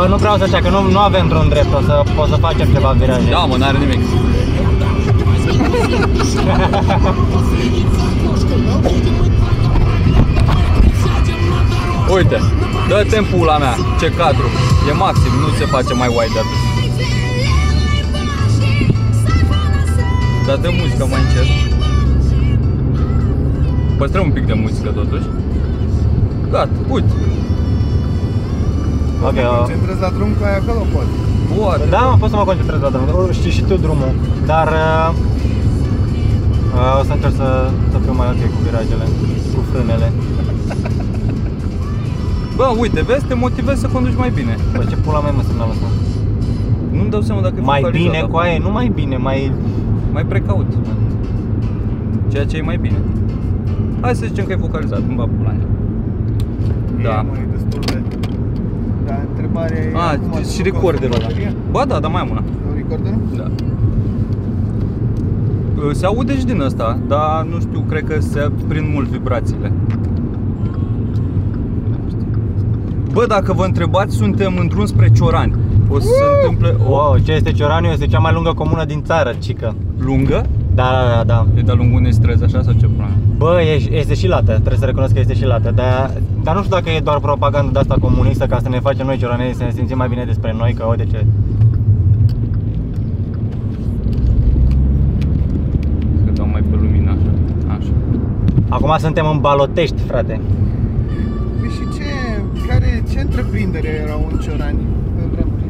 Uite ce car. Bă, nu vreau să așa, că nu, nu avem drum drept, o să, o să facem ceva viraje. Da, mă, n-are nimic. Uite, dă timpul la mea, ce cadru. E maxim, nu se face mai wide de atât. Dar dă muzică mai încet. Păstrăm un pic de muzică totuși. Gata, uite. Ok, Te o... concentrezi la drum că ai acolo, poate. Poate. Da, mă, pot să mă concentrez la drum, știi și tu drumul, dar uh, uh, o să încerc să, să fiu mai ok cu virajele, cu frânele. Bă, uite, vezi, te motivezi să conduci mai bine. Bă, ce pula mai mă semnalul ăsta? Nu-mi dau seama dacă e Mai focalizat, bine dar cu aia, nu mai bine, mai... Mai precaut. Ceea ce e mai bine. Hai să zicem că e focalizat, nu va pula mea. Da. E, mă, e destul de... Da, întrebarea e... A, acum, și tu recorderul ăla. consumi bateria? Ba da, dar mai am una. Un recorder? Da. Se aude și din ăsta, dar nu știu, cred că se prind mult vibrațiile. Bă, dacă vă întrebați, suntem în drum spre Ciorani. O să se întâmple o Wow, ce este Cioraniu? Este cea mai lungă comună din țară, cică. lungă. Da, da, da, da. E de-a lungul unei străzi, așa sau ce pula mea? Bă, e, este și lată, trebuie să recunosc că este și lată, dar, dar nu știu dacă e doar propaganda de asta comunistă ca să ne facem noi cioranei să ne simțim mai bine despre noi, că uite ce... Să dau mai pe lumină așa. Așa. Acum suntem în Balotești, frate. Păi și ce, care, ce întreprindere erau în Ciorani pe vremuri?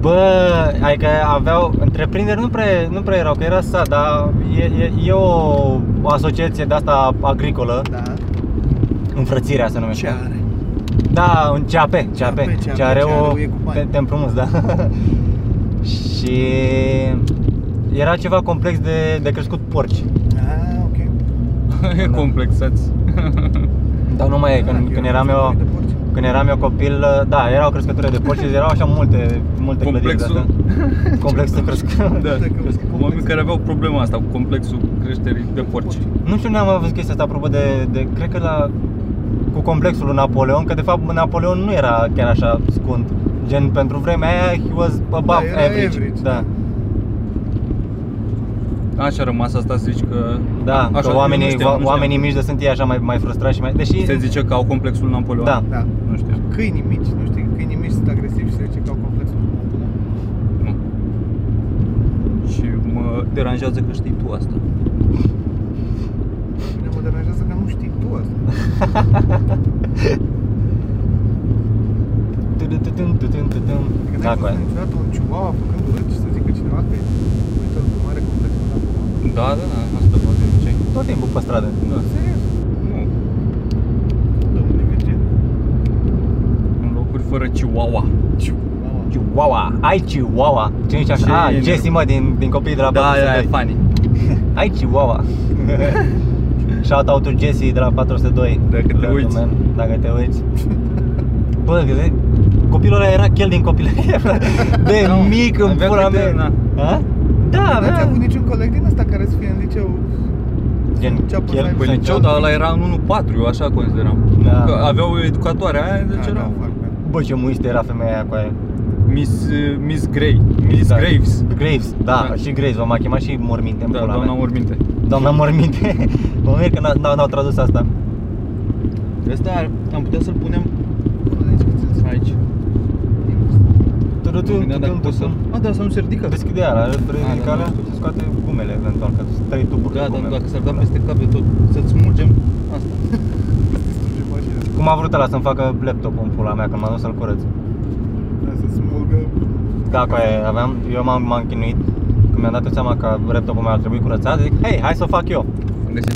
Bă, adică aveau întreprinderi, nu prea, nu prea erau, că era sat, dar e, e, e o, o asociație de asta agricolă, Da. Înfrățirea se numește. Ce are? Da, un CAP, CAP, CAP, ce are o... CAP, e cu bani. te, te împrumuți, da. și era ceva complex de, de crescut porci. Ah, ok. e Da. complexați. Dar nu mai e, Ah, când, că când erau eram eu, crescători de porci. când eram eu copil, da, erau crescători de porci și erau așa multe, multe clădiri de Complexul. astea. Complexul de crescut. Da, Complexul. oameni care aveau problema asta cu complexul creșterii de porci. Nu știu, n-am mai văzut chestia asta apropo de, de, cred că la, cu complexul lui Napoleon, că de fapt Napoleon nu era chiar așa scund. Gen, pentru vremea aia, he was above Da, era average. average, da. da. Așa a rămas asta să zici că... Da, Așa, că eu oamenii, nu știam, nu știam. oamenii mici de sunt ei așa mai, mai frustrați și mai... Deși... Se zice că au complexul Napoleon? Da. Da. Nu știam. Câinii mici, nu știi, câinii mici sunt agresivi și se zice că au complexul. Nu. Și mă deranjează că știi tu asta. Mine mă deranjează că nu știi tu asta. Adică Da, n-ai cu văzut aia. niciodată un chihuahua făcând urât și să zică cineva că uite cum are complexul ăla. Da, da, da, asta vă de obicei. Tot timpul pe stradă. Da. Serios? Nu. De unde Virgin? În locuri fără chihuahua. Chihuahua. Chihuahua, ai Chihuahua Ce zici așa? Ah, Geniu. Jesse mă din, din copiii de la Da, 402 aia e funny. Ai Chihuahua Shout out to Jesse de la 402 Dacă te Love you, uiți. man. Dacă te uiți Bă, de, copilul ăla era chel din copilărie frate. De Da, mă. mic în Avea pula câte, mea na. Ha? Da, N-ați avea avut niciun coleg din ăsta care să fie în liceu? Gen Ce-a pus chel la- Păi sau liceu, chel? dar ăla era în 1-4, eu așa consideram. Da. Că aveau educatoare aia, deci Ah, era da, foarte. Bă, ce muistă era femeia aia cu aia Miss, Miss Grey, Miss Da. Graves. Graves, da, Da. și Graves, m-a chemat și morminte în Da, pula doamna mea. Morminte. Doamna morminte Mă mir că n- n-au, n-au tradus asta Ăsta am putea să-l punem aici. Mă gândeam dacă pot să... A, da, să nu se ridică. Deschide ala, ridică da, alea nu știu. și scoate gumele eventual, că sunt trei tuburi Da, de dar gume. dacă s-ar da peste cap de tot, să-ți smulgem asta. Distruge mașina. Cum a vrut ăla să-mi facă laptopul în pula mea când m-am dus să-l curăț Da, să smulgă. Da, cu aia aveam, eu m-am, m-am chinuit Când mi-am dat eu seama că laptopul meu ar trebui curățat Zic, hei, hai să o fac eu Am găsit.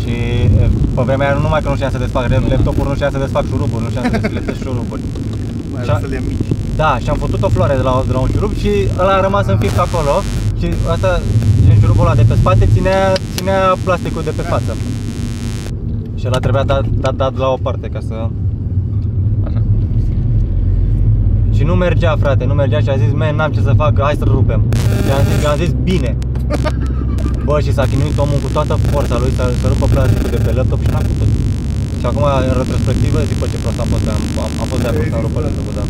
Și e, pe vremea aia nu numai că nu știam să desfac laptopul, nu știam să desfac șuruburi, nu știam să desfac șuruburi Mai Și-a- ales să le ia mici. Da, și am făcut o floare de la, de la un șurub și ăla a rămas înfipt acolo Și asta, gen șurubul ăla de pe spate ținea, ținea plasticul de pe față Și ăla trebuia dat, dat, dat la o parte ca să... Așa. Și nu mergea, frate, nu mergea și a zis, man, n-am ce să fac, hai să rupem Și am zis, am zis, bine Bă, și s-a chinuit omul cu toată forța lui să, să rupă plasticul de pe laptop și n-a putut Și acum, în retrospectivă, zic, bă, ce prost am fost, am, am, am fost de acord să am rupt pe laptopul, da.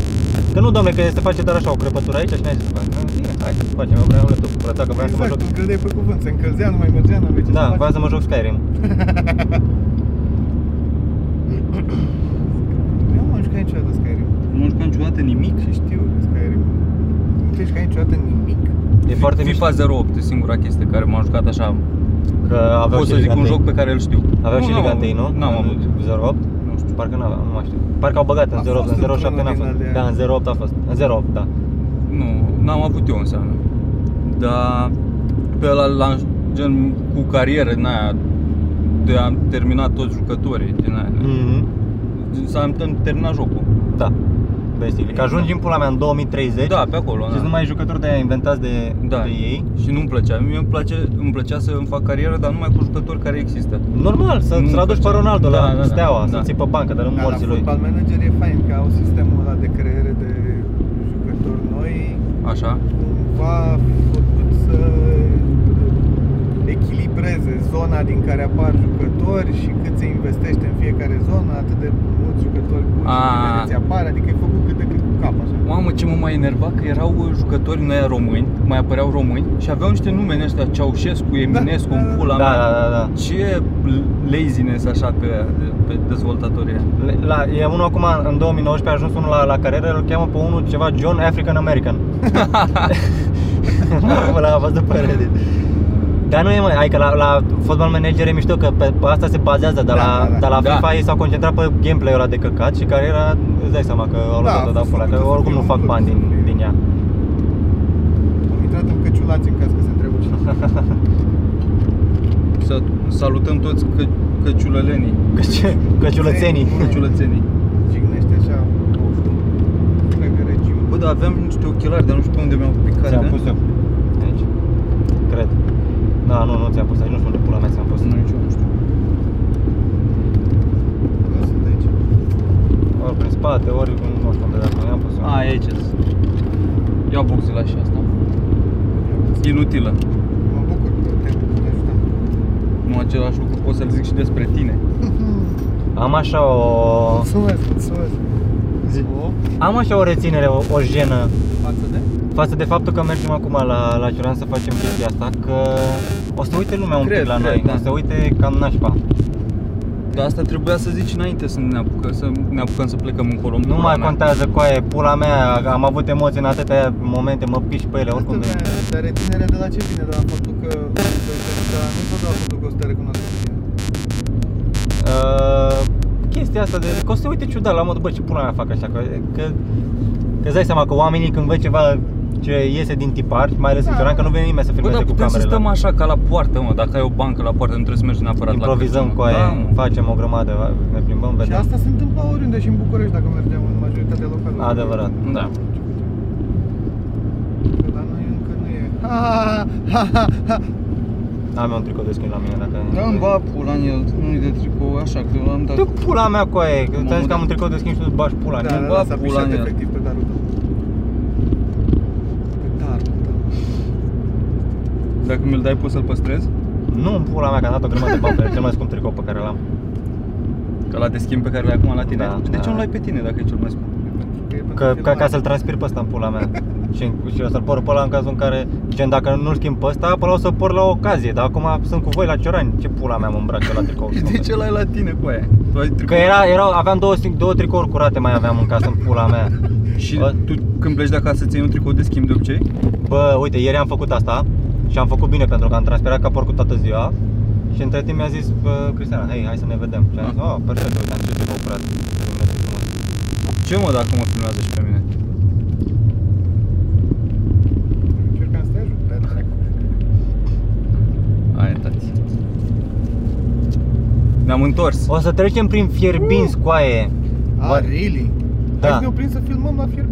Că nu, domne, că se face doar așa o crăpătură aici și n-ai ce să faci. Bine, hai să facem, eu vreau un laptop, curățat că vreau să mă Exact, joc. îl credeai pe cuvânt, se încălzea, nu mai mergea, nu aveai ce Da, să faci. vreau să mă joc Skyrim. Eu nu am jucat niciodată Skyrim. Nu am jucat niciodată nimic. Și știu de Skyrim. Nu te jucat niciodată nimic. E foarte FIFA mișto. 08 e singura chestie care m-am jucat așa. Că aveau Pot și să zic un Liga joc 1. pe care îl știu. Aveau și Nu, Liga n-am 1, nu? avut. N-am avut. 08? Nu știu. Parcă n-aveam, nu mai știu. Parcă au băgat în A 08, fost în 07 n-a într-unul fost. din alea. Da, în 08 a fost. În 08, da. Nu, n-am avut eu înseamnă. Dar pe ăla la gen cu carieră din aia de am terminat toți jucătorii din aia. Mhm. S-a am terminat jocul. Da. Basically. Că ajungi în pula mea în 2030 Da, pe acolo. și da. numai jucători de aia inventați de, da. de ei. Și nu-mi plăcea. Mie îmi, place, îmi plăcea să îmi fac carieră, dar numai cu jucători care există. Normal, să, Nu să-l aduci pe făcea. Ronaldo Da, la da, da, steaua, da. să ții pe bancă, dar în Da, la morții lui. Football Manager e fain că au sistemul ăla de creare de jucători noi Așa. cumva făcut să echilibreze zona din care apar jucători și cât se investește în fiecare zonă, atât de mulți jucători buni și A. tineri ți apar, adică e făcut cât de cât cu cap așa. Mamă, ce mă mai enerva că erau jucători în aia români, mai apăreau români și aveau niște nume în ăștia, Ceaușescu, Eminescu, da, în da. pula Da, mea. da, da, da. Ce laziness așa pe, pe dezvoltatorii aia. Le- La, e unul acum, în 2019 a ajuns unul la, la carieră, îl cheamă pe unul ceva John African American. L-am văzut pe Reddit. Dar nu e mai, adică la, la Football Manager e mișto că pe, pe asta se bazează, dar Da, la, da, da. dar la Da. FIFA ei s-au concentrat pe gameplay-ul ăla de căcat și cariera, îți dai seama că au Da, luat-o a de fost pula, că făcută să oricum fie nu un fac club, bani să din, fie- din ea. Am intrat în căciulați în caz că se întreabă cineva. Să salutăm toți că, căciulălenii, Căci, căciulățenii. căciulățenii. Jignește așa poftul întreagă regiune. Bă, dar aveam niște ochelari, dar nu știu pe unde mi-au picat. Ți-am da? pus eu. Aici. Cred. Da, nu, nu ți-am pus aici, nu știu unde pula mea ți-am pus. Nu, nici eu nu știu. Nu sunt aici. Ori prin spate, ori nu știu unde dacă mi-am pus eu. A, e aici. Ia boxila și asta. Inutilă. Mă bucur că te-am putut ajuta. Nu același lucru pot să-l zic și despre tine. Am așa o... Mulțumesc, mulțumesc. Zi. O, Am așa o reținere, o, o jenă față de? față de faptul că mergem acum la, la Cioran să facem chestia asta, că o să uite lumea un Cred, pic la cred, noi, da. o să uite cam nașpa. Dar asta trebuia să zici înainte să ne apucăm să, ne apucăm să plecăm încolo. Nu mai contează cu aia, pula mea, am avut emoții în atâtea momente, mă piși pe ele, oricum Asta, bine. Dar reținerea de la ce vine? De la faptul că dar nu tot de la faptul că o să te recunosc pe tine. Uh, chestia asta de că o să se uite ciudat la modul, bă, ce pula mea fac așa, că, că, că îți dai seama că oamenii când văd ceva ce iese din tipar, mai ales în Da. Cioran, că nu vine nimeni să Bă, filmeze dar cu putem să camerele. stăm așa ca la poartă, mă, dacă ai o bancă la poartă, nu trebuie să mergi neapărat Improvizăm la cu Crăciun. aia, Da, mă. facem o grămadă, ne plimbăm, Și vedem. asta se întâmpla oriunde și în București dacă mergeam în majoritatea localurilor. Adevărat, da. Că la noi încă nu e. Ha, ha, ha, ha, ha. Am eu un tricou de schimb la mine dacă... Da, îmi ba pula în el, nu-i de tricou, așa, că l-am dat. Tu pula mea cu aia, că Mamă, ți-am zis că am da. un tricou de schimb și tu îți bagi pula în Da, el. da, bă, da, s-a pula pișat în el. efectiv pe darul tău. Pe darul tău. Dacă mi-l dai, poți să-l păstrez? Nu în pula mea, că am dat o grămadă de bani pe el, cel mai scump tricou pe care l-am. Ca la de schimb pe care l-ai acum la tine? Da, de ce da. nu l-ai pe tine dacă e cel mai scump? Pentru că e pentru Că, ca, filmare. ca să-l transpir pe ăsta în pula mea și, și o să-l por pe ăla în cazul în care Gen dacă nu-l schimb pe ăsta, pe ăla o să por la o ocazie Dar acum sunt cu voi la Ciorani Ce pula mea mă îmbrac eu la tricou De ce l-ai la tine cu aia? Tu ai tricou? Că era, era, aveam două, sing- două tricouri curate mai aveam în casă în pula mea Și Bă. tu când pleci de acasă ții un tricou de schimb de obicei? Bă, uite, ieri am făcut asta și am făcut bine pentru că am transpirat ca porcul toată ziua și între timp mi-a zis bă, Cristiana, hei, hai să ne vedem Și am zis, oh, perfect, uite, am ce tricou curat Mulțumesc frumos. Ce mă dacă mă filmează și pe mine? Încercam să te ajut, dar dracu. Aia, tati. Ne-am întors. O să trecem prin fierbinți cu aie Ah, Bă, really? Da. Hai să ne oprim să filmăm la Fierbinți.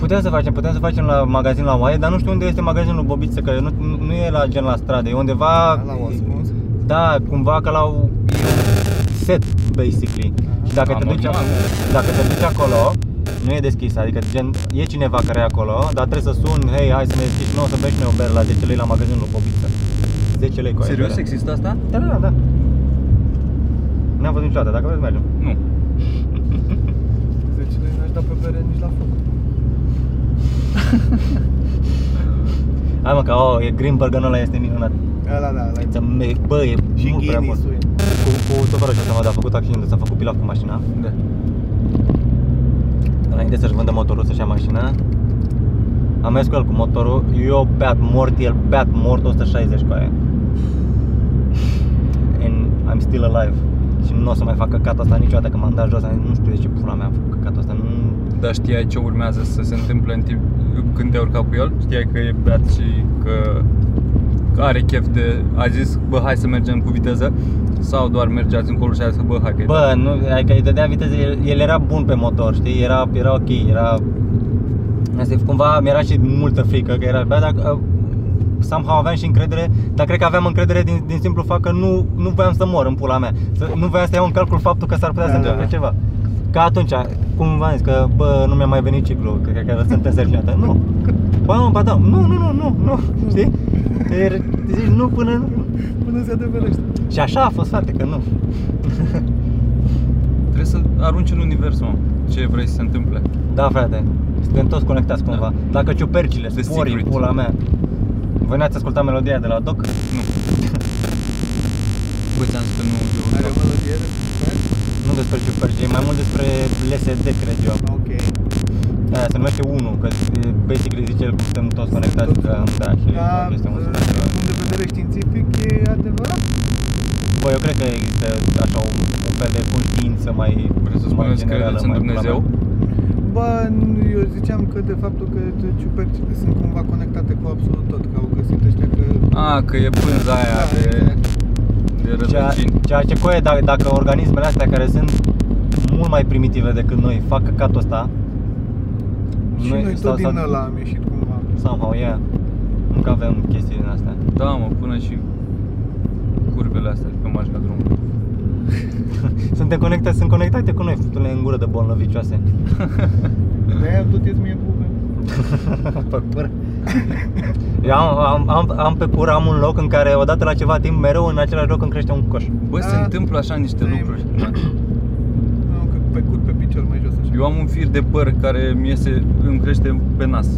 Putem să facem, putem să facem la magazin la Oaie, dar nu știu unde este magazinul Bobiță, că nu, nu- nu e la gen la stradă, e undeva... La o ascuns. Da, cumva ca la un set, basically. Și dacă Da, te, duci, normal. dacă te duci acolo, nu e deschis, adică gen, e cineva care e acolo, dar trebuie să sun, hei, hai să ne deschizi, nu, o să beți și noi o bere la 10 lei la magazinul Bobiță. 10 lei cu aia Serios bere. există asta? Da, da, da. N-am văzut niciodată, dacă vreți mergem. Nu. 10 lei n-aș da pe bere nici la foc. Hai mă, că oh, e Green Burger ăla este minunat. Ăla da, ăla e. Ți-am- e- Bă, e Și mult prea bun. Guinness-ul e. Cu, cu tovarășul ăsta m-a făcut accident, s-a făcut pilaf cu mașina. Da. Înainte să-și vândă motorul, să-și ia mașina. Am mers cu el cu motorul, eu beat mort, el beat mort 160 cu aia. And I'm still alive. Și nu o să mai fac căcatul asta niciodată, că m-am dat jos, am zis, nu știu de ce pula mea am făcut căcatul ăsta, nu... Dar știai ce urmează să se întâmple în timp, când te-ai urcat cu el? Știai că e beat și că că are chef de... A zis, bă, hai să mergem cu viteză? Sau doar mergeați încolo și a zis, bă, hai că e Bă, nu, adică îi dădea viteză, el, el era bun pe motor, știi, era, era ok, era... Asta e, cumva mi-era și multă frică că era, bă, dacă, uh, somehow aveam și încredere, dar cred că aveam încredere din, din simplu fapt că nu, nu voiam să mor în pula mea. Să, nu voiam să iau în calcul faptul că s-ar putea Da, să da, întâmple da. ceva. Ca atunci, cum v-am zis, că bă, nu mi-a mai venit ciclu, că, că, că sunt înservinată. Nu. Ba, mă, ba, da. Nu, nu, nu, nu, nu, știi? Te zici nu până nu. Până se adeverește. Și așa a fost, frate, că nu. Trebuie să arunci în univers, mă, ce vrei să se întâmple. Da, frate, suntem toți conectați cumva. Dacă ciupercile, The sporii, secret. pula mea. Voi n-ați ascultat melodia de la Doc? Nu. Bă, ți-am zis că nu... Are o melodie de Nu despre ciuperci, e mai mult despre LSD, cred eu. Ok. Aia se numește 1, că e, basically zice el că suntem toți conectați, că da, și Da, este un din punct de vedere științific e adevărat. Bă, eu cred că există așa un, un fel de conștiință mai Vreți să mai spuneți că generală, credeți în mai pula Dumnezeu? mea. Bă, eu ziceam că de faptul că ciupercile sunt cumva conectate cu absolut tot, că au găsit ăștia că... A, că e pânza aia Da, de, exact. De Ceea, rădăcini. ceea ce coe, dacă, dacă organismele astea care sunt mult mai primitive decât noi fac căcatul ăsta Și noi tot din ăla am ieșit cumva. Somehow, yeah Nu că avem chestii din astea Da, mă, până și curvele astea de pe marginea drumului. Suntem conectați, sunt conectate cu noi, futule în gură de bolnăvicioase De-aia tot ies mie bube. Pe cur Eu am, am, am, am pe cur, am un loc în care odată la ceva timp, mereu în același loc îmi crește un coș Bă, se Da. întâmplă așa niște Da, e- lucruri. Da. Nu, că pe cur pe picior mai jos așa. Eu am un fir de păr care mi iese, îmi crește pe nas.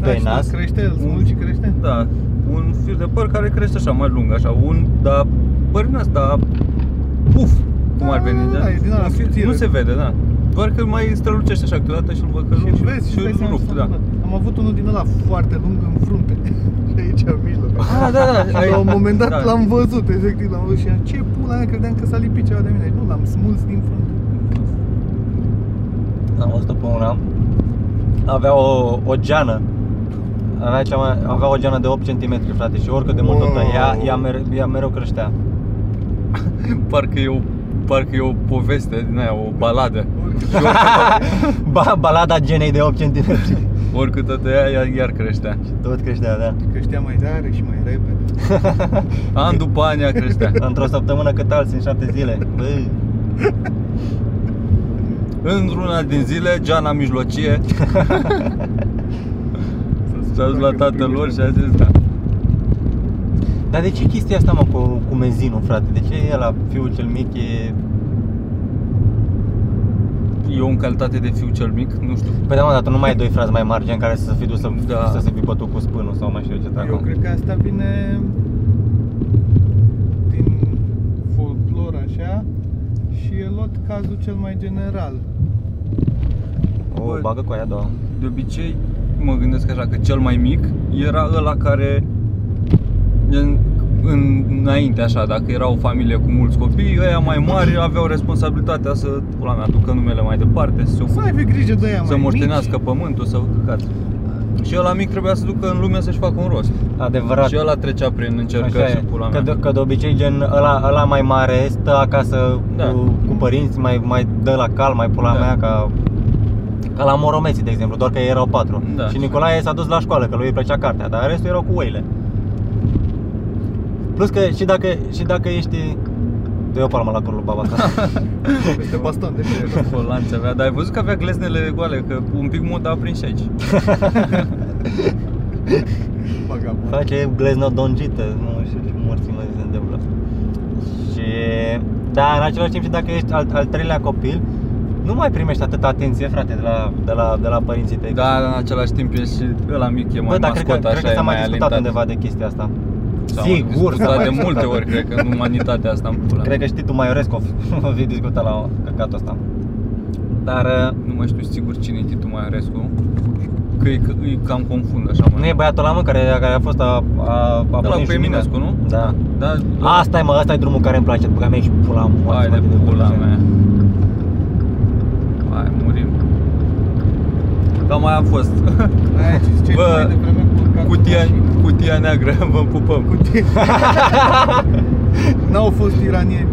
Da, pe și tot nas? crește, îl smulgi și crește? Da, un fir de păr care crește așa mai lung, așa, un, dar păr din asta, puf, cum ar veni, Da, da? e din ala Un fir- subțire. nu se vede, da. Doar că mai strălucește așa câteodată și îl văd că Și rup îl vezi și și îți dai îl seama rup, ce s-a da. întâmplat. Am avut unul din ăla foarte lung în frunte. și aici în mijloc. Ah, da, da, Și la un moment dat da. l-am văzut, efectiv, l-am văzut și am ce pula mea, credeam că s-a lipit ceva de mine. Nu, l-am smuls din frunte. Am văzut pe una Avea o, o geană avea, cea mai, avea o geană de 8 cm, frate, și oricât de mult o Wow. tăia, ea, mere, ea mereu creștea. Parcă e o, parcă e o poveste din aia, o baladă. Ba, balada genei de 8 cm. Oricât o tăia, iar, iar creștea. Tot creștea, da. Creștea mai tare și mai repede. An după an ea creștea. Într-o săptămână cât alții, în 7 zile. Bă, Într-una din zile, Geana mijlocie s-a dus la tatăl lor și a zis da. Dar de ce chestia asta, mă, cu, cu menzinul, frate? De ce el, la fiul cel mic, e... Eu în calitate de fiu cel mic, nu știu. Păi da, mă, dar tu nu mai ai doi frați mai mari, gen care să se fi dus să, Da. să se fi bătut cu spânul sau mai știu ce Eu dracu. cred că asta vine din folclor așa și e luat cazul cel mai general. O, Bă. bagă cu aia două. De obicei, mă gândesc așa că cel mai mic era ăla care în, în, înainte așa, dacă era o familie cu mulți copii, ăia mai mari aveau responsabilitatea să, pula mea, ducă numele mai departe, să, se Să ocupe, aibă grijă de ea să mai moștenească pământul, să căcați. Și ăla mic trebuia să ducă în lume să-și facă un rost. Adevărat. Și ăla trecea prin încercări Așa și e. pula Că mea. de, că de obicei gen ăla, ăla mai mare stă acasă Da. cu, cu părinți, mai, mai dă la cal, mai pula Da. mea ca ca la Moromeții, de exemplu, doar că ei erau patru. Da. Și Nicolae s-a dus la școală, că lui îi plăcea cartea, dar restul erau cu oile. Plus că și dacă, și dacă ești... Dă o palmă la curul lui baba asta. Peste baston de ce Cu lanț avea, dar ai văzut că avea gleznele goale, că un pic mod a prins și aici. Vagabond. Face gleznodongită, nu știu ce morții mai se întâmplă. Și Dar în același timp și dacă ești al, al treilea copil, nu mai primești atâta atenție, frate, de la, de la, de la părinții tăi. Dar în același timp e și ăla mic, e mai Bă, dar cred că, mascot, cred așa că e s-a mai mai discutat alintat. undeva de chestia asta. S-a mai Sigur, s-a discutat mai de multe ori, cred că în umanitatea asta în pula. Cred că știi tu Maiorescu o fi discutat la căcatul ăsta. Dar uh, Nu mai știu sigur cine e Titu Maiorescu. Că e, că e cam confund așa, mă. nu e băiatul ăla mă care, care a fost a, a, a De la pornit cu Juliana? Eminescu, nu? Da. Da, Asta e mă, asta e drumul care îmi place, băga mea și pula moartă. Hai de pula mea. Hai, murim. Dar mai a fost. Aia ce ziceai Bă, tu mai devreme cu urcat cu Cutia, mașina. Cutia neagră, vă pupăm. Cutie. N-au fost iranieni.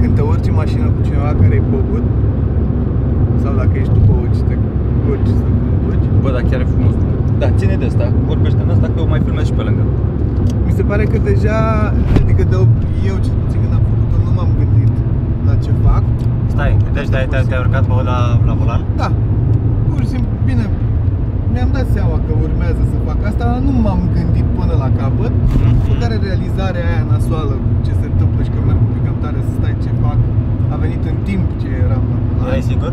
Când te urci în mașină cu cineva care e băut sau dacă ești tu băut și te urci să conduci, Bă, dar chiar e frumos. Da, ține de asta. Vorbește în asta că eu mai filmez și pe lângă. mi se pare că deja, adică de, eu cel puțin când am făcut-o nu m-am gândit la ce fac. Stai, deci te-ai, te-ai, te-ai urcat bă, la, la volan? Da, pur și simplu, bine, mi-am dat seama că urmează să fac asta, dar nu m-am gândit până la capăt. După care realizarea aia nasoală, ce se întâmplă și că merg un pic cam tare să stai ce fac, a venit în timp ce eram la volan. Erai singur?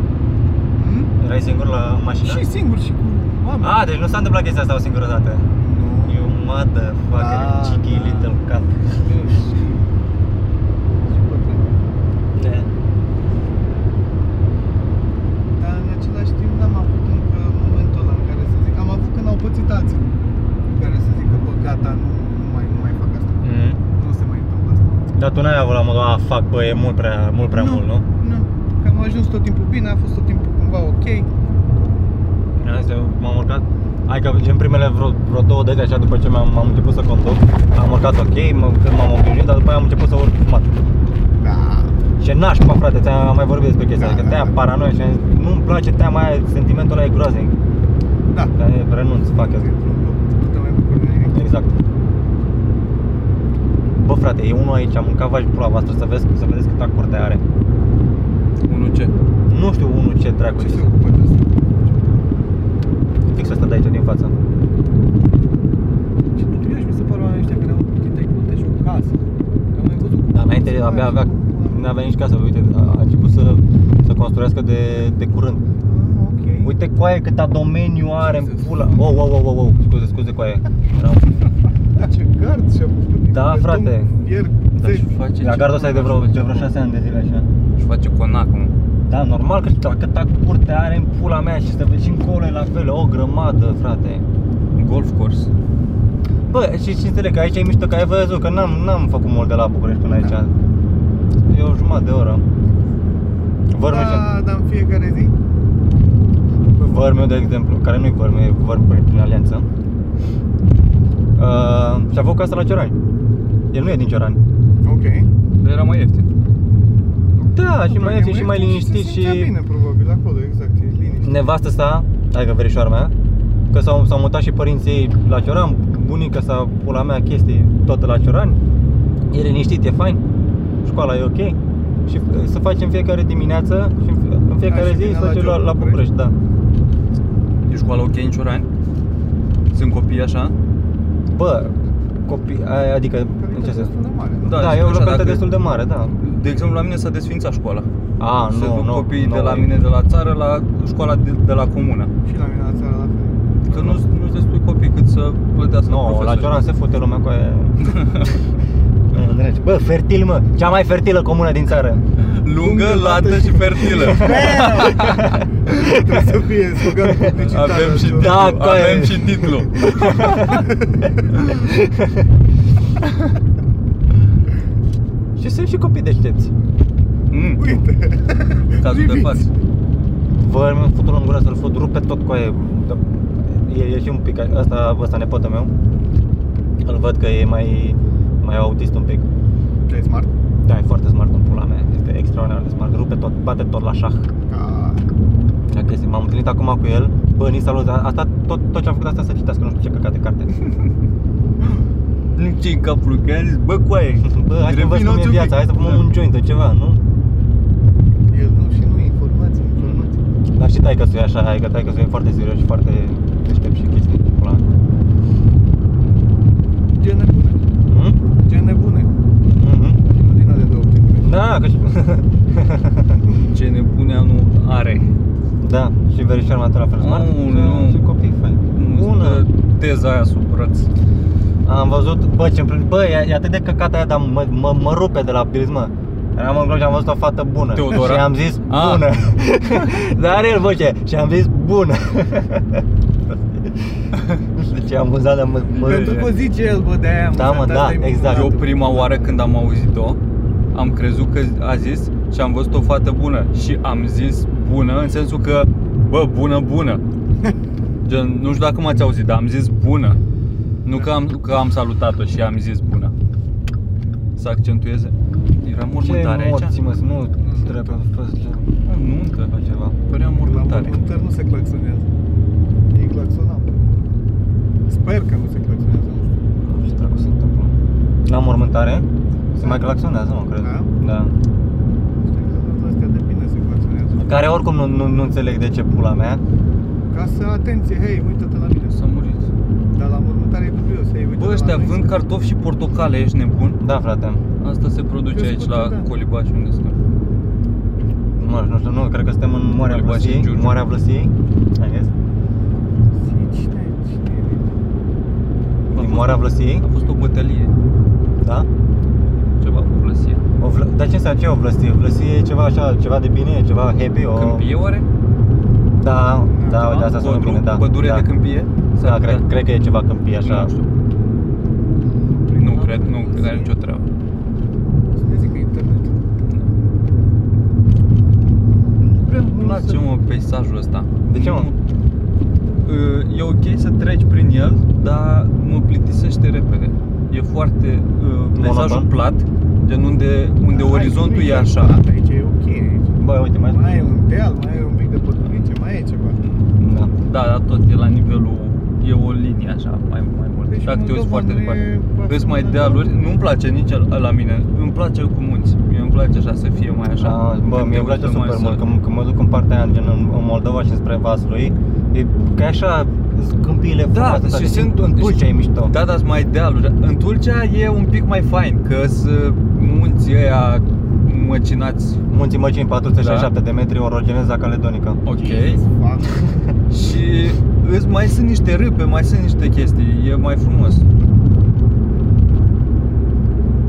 Hmm? Erai singur la mașină? Și singur și cu oameni. A, deci nu s-a întâmplat chestia asta o singură dată. Nu. You motherfucker, Da, cheeky da. little cat. Și, și bătrân. Da. Dar în același timp n-am avut încă momentul ăla în care să zic, am avut când au pățit alții în care să zic că bă, gata, nu, nu, mai, nu mai fac asta. Mm. Nu se mai întâmplă asta. Dar tu n-ai avut la modul, a, fac, bă, e mult prea, mult prea mult, nu? Nu, că am ajuns tot timpul bine, a fost tot timpul cumva ok. Azi m-am urcat Hai că în primele vreo, vreo două dăți așa după ce m-am, m-am început să conduc Am urcat ok, m- când m-am obișnuit, dar după aia am început să urc fumat Da. Ce nașpa frate, ți-am mai vorbit despre chestia Da, asta, că da, te-aia da. paranoia și am zis, nu-mi place teama aia, sentimentul ăla e groaznic Da. Dar renunț, fac eu Într-un loc, nu te mai bucuri de nimic. Exact Bă frate, e unul aici, am mâncat vaci pula voastră să vezi, să vedeți câta curte are Unul ce? Nu știu unul ce dracu Ce ce se ocupă de asta? Fix ăsta de aici din față Ce curioși mi se par oamenii ăștia care au arhitect curte și o casă. Că am mai văzut cum Dar înainte se abia face. avea, nu avea nici casă, uite, a, a început să, să construiască de, de curând Ah, ok. Uite coaie câta domeniu are în Jesus. pula Oh, oh, oh, oh, oh, scuze, scuze coaie Erau... Ce gard și-a făcut. din Da, beton, frate. Fier, Dar țevi. și face La ce- gardul ăsta e de vreo, de vreo 6 ani de zile așa Și face conac, mă. Da, normal că știu, câta curte are în pula mea și să vezi și încolo e la fel, o grămadă, frate Golf course. Bă, și, și înțeleg că aici e mișto, că ai văzut că n-am, n-am făcut mult de la București până aici Da. E o jumătate de oră Vărmiu, Da, dar în fiecare zi. Vărmiu, de exemplu, care nu-i Vărmiu, e Vărmiu prin, prin alianță uh, Și-a făcut casa la Ciorani El nu e din Ciorani Ok. Dar era mai ieftin. Da, și mai ieftin și mai liniștit se și simțea bine, probabil, acolo, exact, e liniște. Nevastă sa, adică verișoara mea Că s-au, s-au mutat și părinții ei la Cioran Bunica sa, pula mea, chestii tot la Cioran E liniștit, e fain Școala e ok Și uh, se face în fiecare dimineață și în fie- în fiecare și zi vine se la face job la, în la București, da E școală ok în Ciorani? Sunt copii așa? Bă, copii, a- adică, în ce Calitate sens? destul de mare, nu? Da, Da, zic e o așa, localitate dacă- destul de mare, da De exemplu, la mine s-a desfințat școala. A, Se nu, duc nu copiii nu, de la e- mine de la țară la școala de, de la comună. Și la mine la țară la fel. Că nu nu destui copii cât să plătească Nu, la profesori. Cioran se fute lumea cu aia În rege. Bă, fertil mă, cea mai fertilă comună din țară Lungă, lată și fertilă. Trebuie să fie slogan publicitar. Avem și acolo. Da, titlu. coaie. Avem și titlu. Și sunt și copii deștepți Mm, Uite. cazul de Priviți. față. Vă mi făcut în gură să-l fut rupe tot cu aia Da, e, e și un pic, ăsta, ăsta nepotul meu Îl văd că e mai, mai autist un pic Ce e smart? Da, e foarte smart în pula mea, este extraordinar de smart Rupe tot, bate tot la șah Ca... Cea chestie, m-am întâlnit acum cu el Bă, ni s-a luat, asta, tot, tot ce am făcut asta să citească, nu știu ce căcat de carte Nu ce capul lui, că i-am zis, bă, coaie, Bă, hai să văd cum revino-ți e un viața, pic. hai să fumăm Da. un joint, ceva, nu? El nu și nu, informații, informații. Dar și taică e așa, hai că taică e foarte serios și foarte deștept și chestii pula mea. Gene bune. Hmm? Gene bune. Mhm. Și nu din ale Da, că și... Ce nebunea nu are. da, și verișoara mea tot la fel smart. Oh, Și- nu. Și copii fain. Nu Bună. stă teza aia sub braț. Am văzut, bă, ce bă, e, e atât de căcat aia, dar mă, mă, mă rupe de la Pilz, mă. Eram în glob și am văzut o fată bună Teodora? Și am zis Ah. bună Dar are el voce Și am zis bună Nu știu ce amuzat, dar mă, mă Pentru că o zice el, bă, de-aia am Da, mă, zis, da, asta e exact. Eu minunat. prima oară când am auzit-o, am crezut că a zis și am văzut o fată bună și am zis bună în sensul că, bă, bună, bună. Gen, nu știu dacă m-ați auzit, dar am zis bună. Nu că am, că am salutat-o și am zis bună. Să accentueze. Era Ce mormântare aici? emoții, mă, nu trebuie fost Nu, nuntă. ceva Părea La mormântare. mormântări nu se claxonează. Ei claxonau. Sper că nu se claxonează, nu știu. Ce dracu se întâmplă? La mormântare? Se mai claxonează, mă, cred Da? Da Știu că la astea de bine se claxonează. Care oricum nu, nu, nu înțeleg de ce pula mea Ca să, atenție, hei, uită-te la mine. S-a murit. Dar la mormântare e dubios, hei, uite Bă, ăștia la noi. vând cartofi și portocale, ești nebun? Da, frate Asta se produce Crescută, aici la da. Colibaș unde suntem. Mă, nu știu, nu, cred că suntem în Moarea Colibaș și Vlăsiei Giurgiu. Moarea Vlăsiei I guess. Cine, cine e? A Din fost- Moarea Vlăsiei A fost o bătălie, Da? Ceva cu vlăsie. O vlă... Dar ce înseamnă ce e o vlăsie? Vlăsie e ceva așa, ceva de bine, e ceva happy, o... Câmpie oare? Da, da, Ceva? uite, asta sună Pădru- bine, da Pădure da. de câmpie? Da, cred, cred că e ceva câmpie așa Nu știu. Nu cred, nu cred că are nicio treabă. Să ne zică internet. Prea îmi place, mă, peisajul ăsta. De ce, mă? Nu- E ok să treci prin el, dar mă plictisește repede. E foarte uh, peisajul Monoton? plat, gen unde, unde Hai, orizontul nu e așa. plat, Aici e ok, aici. Bă, uite, mai... Mai e un deal, mai e un pic de pădurice, mai e ceva. Da. Da, dar tot e la nivelul, e o linie așa, mai, mai mult. Deci Dacă te uiți Moldova foarte nu e departe. Vezi mai asemănător. dealuri, nu-mi place nici al- la mine, îmi place cu munți. Mie îmi place așa să fie mai așa. Da, bă, Când mie te îmi place uiți mai super să- mult când, când mă duc în partea aia, gen în, în Moldova și spre Vaslui E că e așa, sunt câmpiile Da, frumoase, și toate, sunt în Tulcea e mișto Da, dar sunt mai dealuri. În Tulcea e un pic mai fain, că sunt munții ăia măcinați. Munții Măcini, 467 de metri, orogeneza caledonică Ok. Jesus, fuck. Și îți mai sunt niște râpe, mai sunt niște chestii, e mai frumos.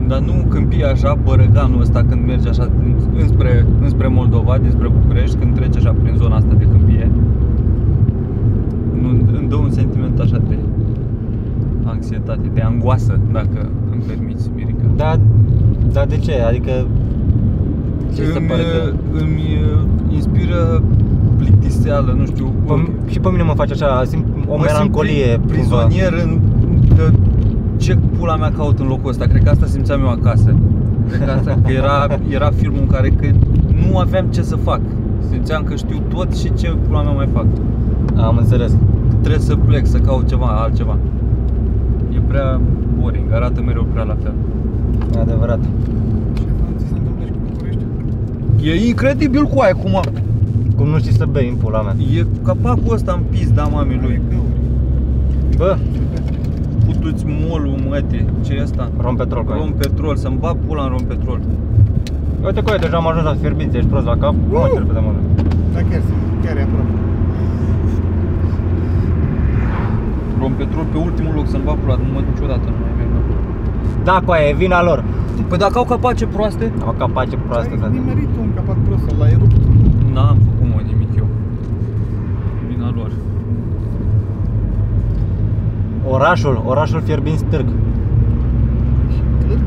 Dar nu câmpie așa, bărăganul ăsta când mergi așa din- înspre, înspre Moldova, dinspre București, când treci așa prin zona asta de câmpie. Nu, îmi dă un sentiment așa de anxietate, de angoasă, dacă îmi permiți, Mirica. Da, dar de ce? Adică ce se îmi, pare că... îmi uh, inspiră plictiseală, nu știu. Pe, și pe mine mă face așa, simt o mă melancolie simt pri- cumva. prizonier în că ce pula mea caut în locul ăsta. Cred că asta simțeam eu acasă. Cred că asta că era, era filmul în care că nu aveam ce să fac. Simțeam că știu tot și ce pula mea mai fac. Am înțeles Trebuie să plec, să caut ceva, altceva. E prea boring, arată mereu prea la fel. E adevărat Ce ți se întâmplă și cu București? E incredibil cu aia cum a... Cum nu știi să bei în pula mea E capacul ăsta în pizda mamei lui. Are găuri. Bă, Putuți molul, măte, ce e asta? rom petrol cu aia. Rom petrol, să-mi bag pula în rom petrol. Uite cu aia, deja am ajuns la fierbinți, ești prost la cap Nu mă cer pe de mult Da, chiar sunt, chiar e aproape. Rom petrol pe ultimul loc să-mi bag pula, nu mă duc niciodată, nu mai merg. Da, cu aia, e vina lor Păi dacă au capace proaste? Au capace proaste, Ai frate nimerit un capac prost, l-ai rupt. N-am făcut mă nimic eu. Vina lor. Orașul, orașul fierbinți târg Târg?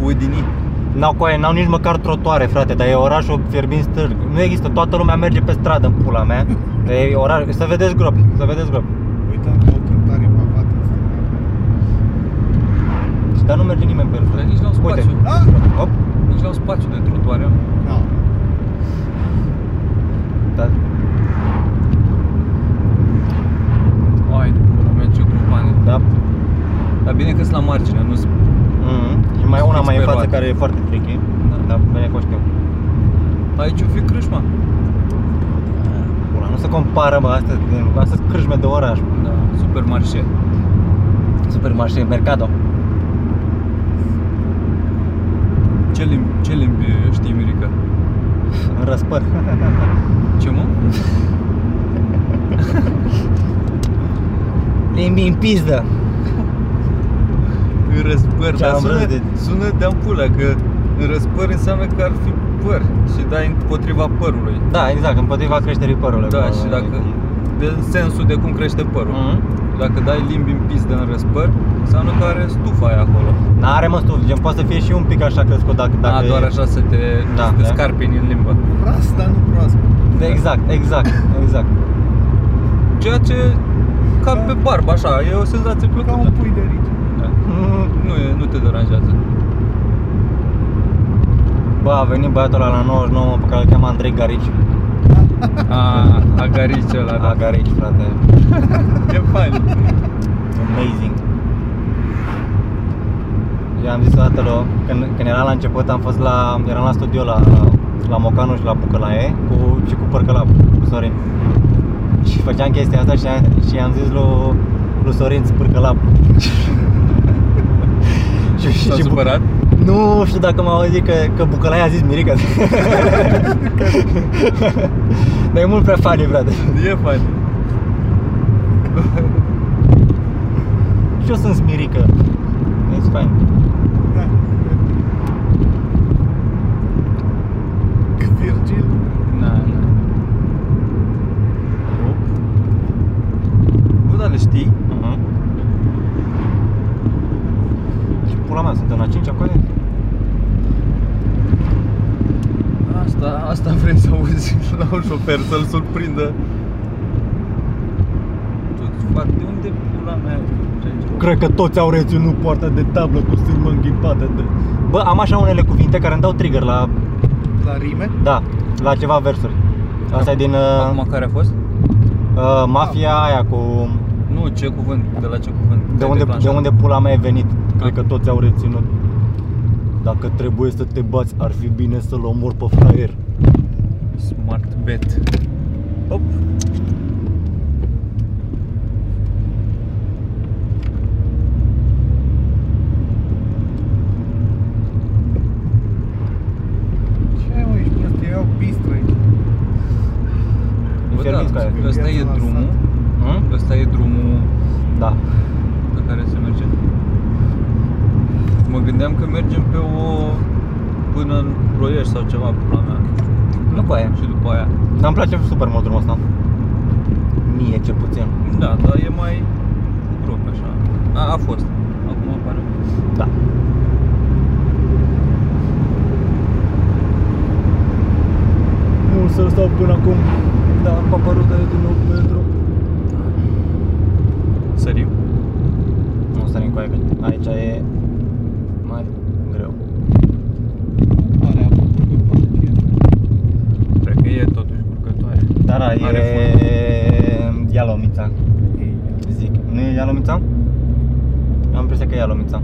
Cu Udini. N-au coaie, n-au nici măcar trotuare, frate, dar e orașul fierbinți târg Nu există, toată lumea merge pe stradă în pula mea E oraș, să vedeți gropi, să vedeți gropi Uite, am o cântare pavată în stânga. Și Dar nu merge nimeni pe el, Dar frate nici n-au Uite, spațiu. Ah! hop, Nici n-au spațiu de trotuare. Da. da. Ai, de pula mea, ce grupane. da. Dar bine că sunt la margine, nu sunt Mm-hmm. Și mai una Fix mai în pe față roate. care e foarte tricky Da. Da, bine că o știu Aici o fi crâșma. Pula, nu se compară, mă, astea, astea sunt crâșme de oraș Da, supermarșe. Supermarché, Mercado Ce limbi, ce limbi știi, Mirica? În răspăr. Ce mă? Limbi în pizdă. În răspăr, Ce dar am sună, vrut de- sună de ampulă, că în răspăr înseamnă că ar fi păr și dai împotriva părului. Da, exact, împotriva creșterii părului. Da, Acolo, și dacă, cum- de sensul de cum crește părul. Mhm. Dacă dai limbi în pizdă în răspăr, înseamnă că are stufa aia acolo. N-are mă stuf, gen poate să fie și un pic așa crescut dacă, dacă A, doar e- așa să te, Da, să te da. scarpini în limbă. Ras, dar nu proaspăt. Da, Exact, exact, exact. Ceea ce ca pe barbă, așa, e o senzație Ca un plăcută. pui de rici. Da. Mm. Nu, e, nu te deranjează. Bă, a venit băiatul ăla la 99 pe care îl cheamă Andrei Garici. A, agarici ăla, da. A, Garici, frate. E fain. Amazing. Și am zis o dată lui, când, când eram la început, am fost la, eram la studio la, la Mocanu și la Bucălaie cu, și cu Părcălap, cu Sorin. Și făceam chestia asta și, am, și am zis lui, lui Sorin Spârcălap. și, și, S-a și, Bu- supărat? Nu știu dacă m-au auzit că, că Bucălaie a zis Mirica. Dar e mult prea funny, frate. E fain. Și eu sunt Smirică. It's fine. Da. Virgil. Na, na. Hop. Bă, dar le știi? Uh-huh. Și pula mea, suntem la 5 acolo? Asta, asta vrem să auzi la un șofer, să-l surprindă. Tu-ți fac de unde pula mea ce aici? Cred că toți au reținut poarta de tablă cu sârmă înghipată de... Bă, am așa unele cuvinte care îmi dau trigger la... La rime. Da, la ceva versuri. Asta e din uh, Acum care a fost? uh, mafia aia cu... Nu, ce cuvânt, de la ce cuvânt? De te-ai unde, de declanșat? unde pula mea e venit. Cred Ah. că toți au reținut. Dacă trebuie să te bați, ar fi bine să-l omor pe fraier. Smart bet. Hop. Ce ai mă, ești prost? Iau bistro aici. Bă, da, Infirmiți care? ăsta e Viața la drumul. Hmm? Ăsta e drumul Da. pe care se merge. Mă gândeam că mergem pe o până în Ploiești sau ceva pula mea. După aia. Și după aia. Dar îmi place super mult drumul ăsta. Mie, cel puțin. Da, dar e mai rup așa. A, a fost. Acum apare. Da. Nu să stau până acum. Da, am apărut de din nou pe drum. Sărim? Nu sărim cu aia, că aici e mai greu. Are apă curgătoare, ce e? Cred că e totuși curcătoare. Da, da, Are e Ialomița, Ei, zic. Nu e Ialomița? Am impresia că e Ialomița.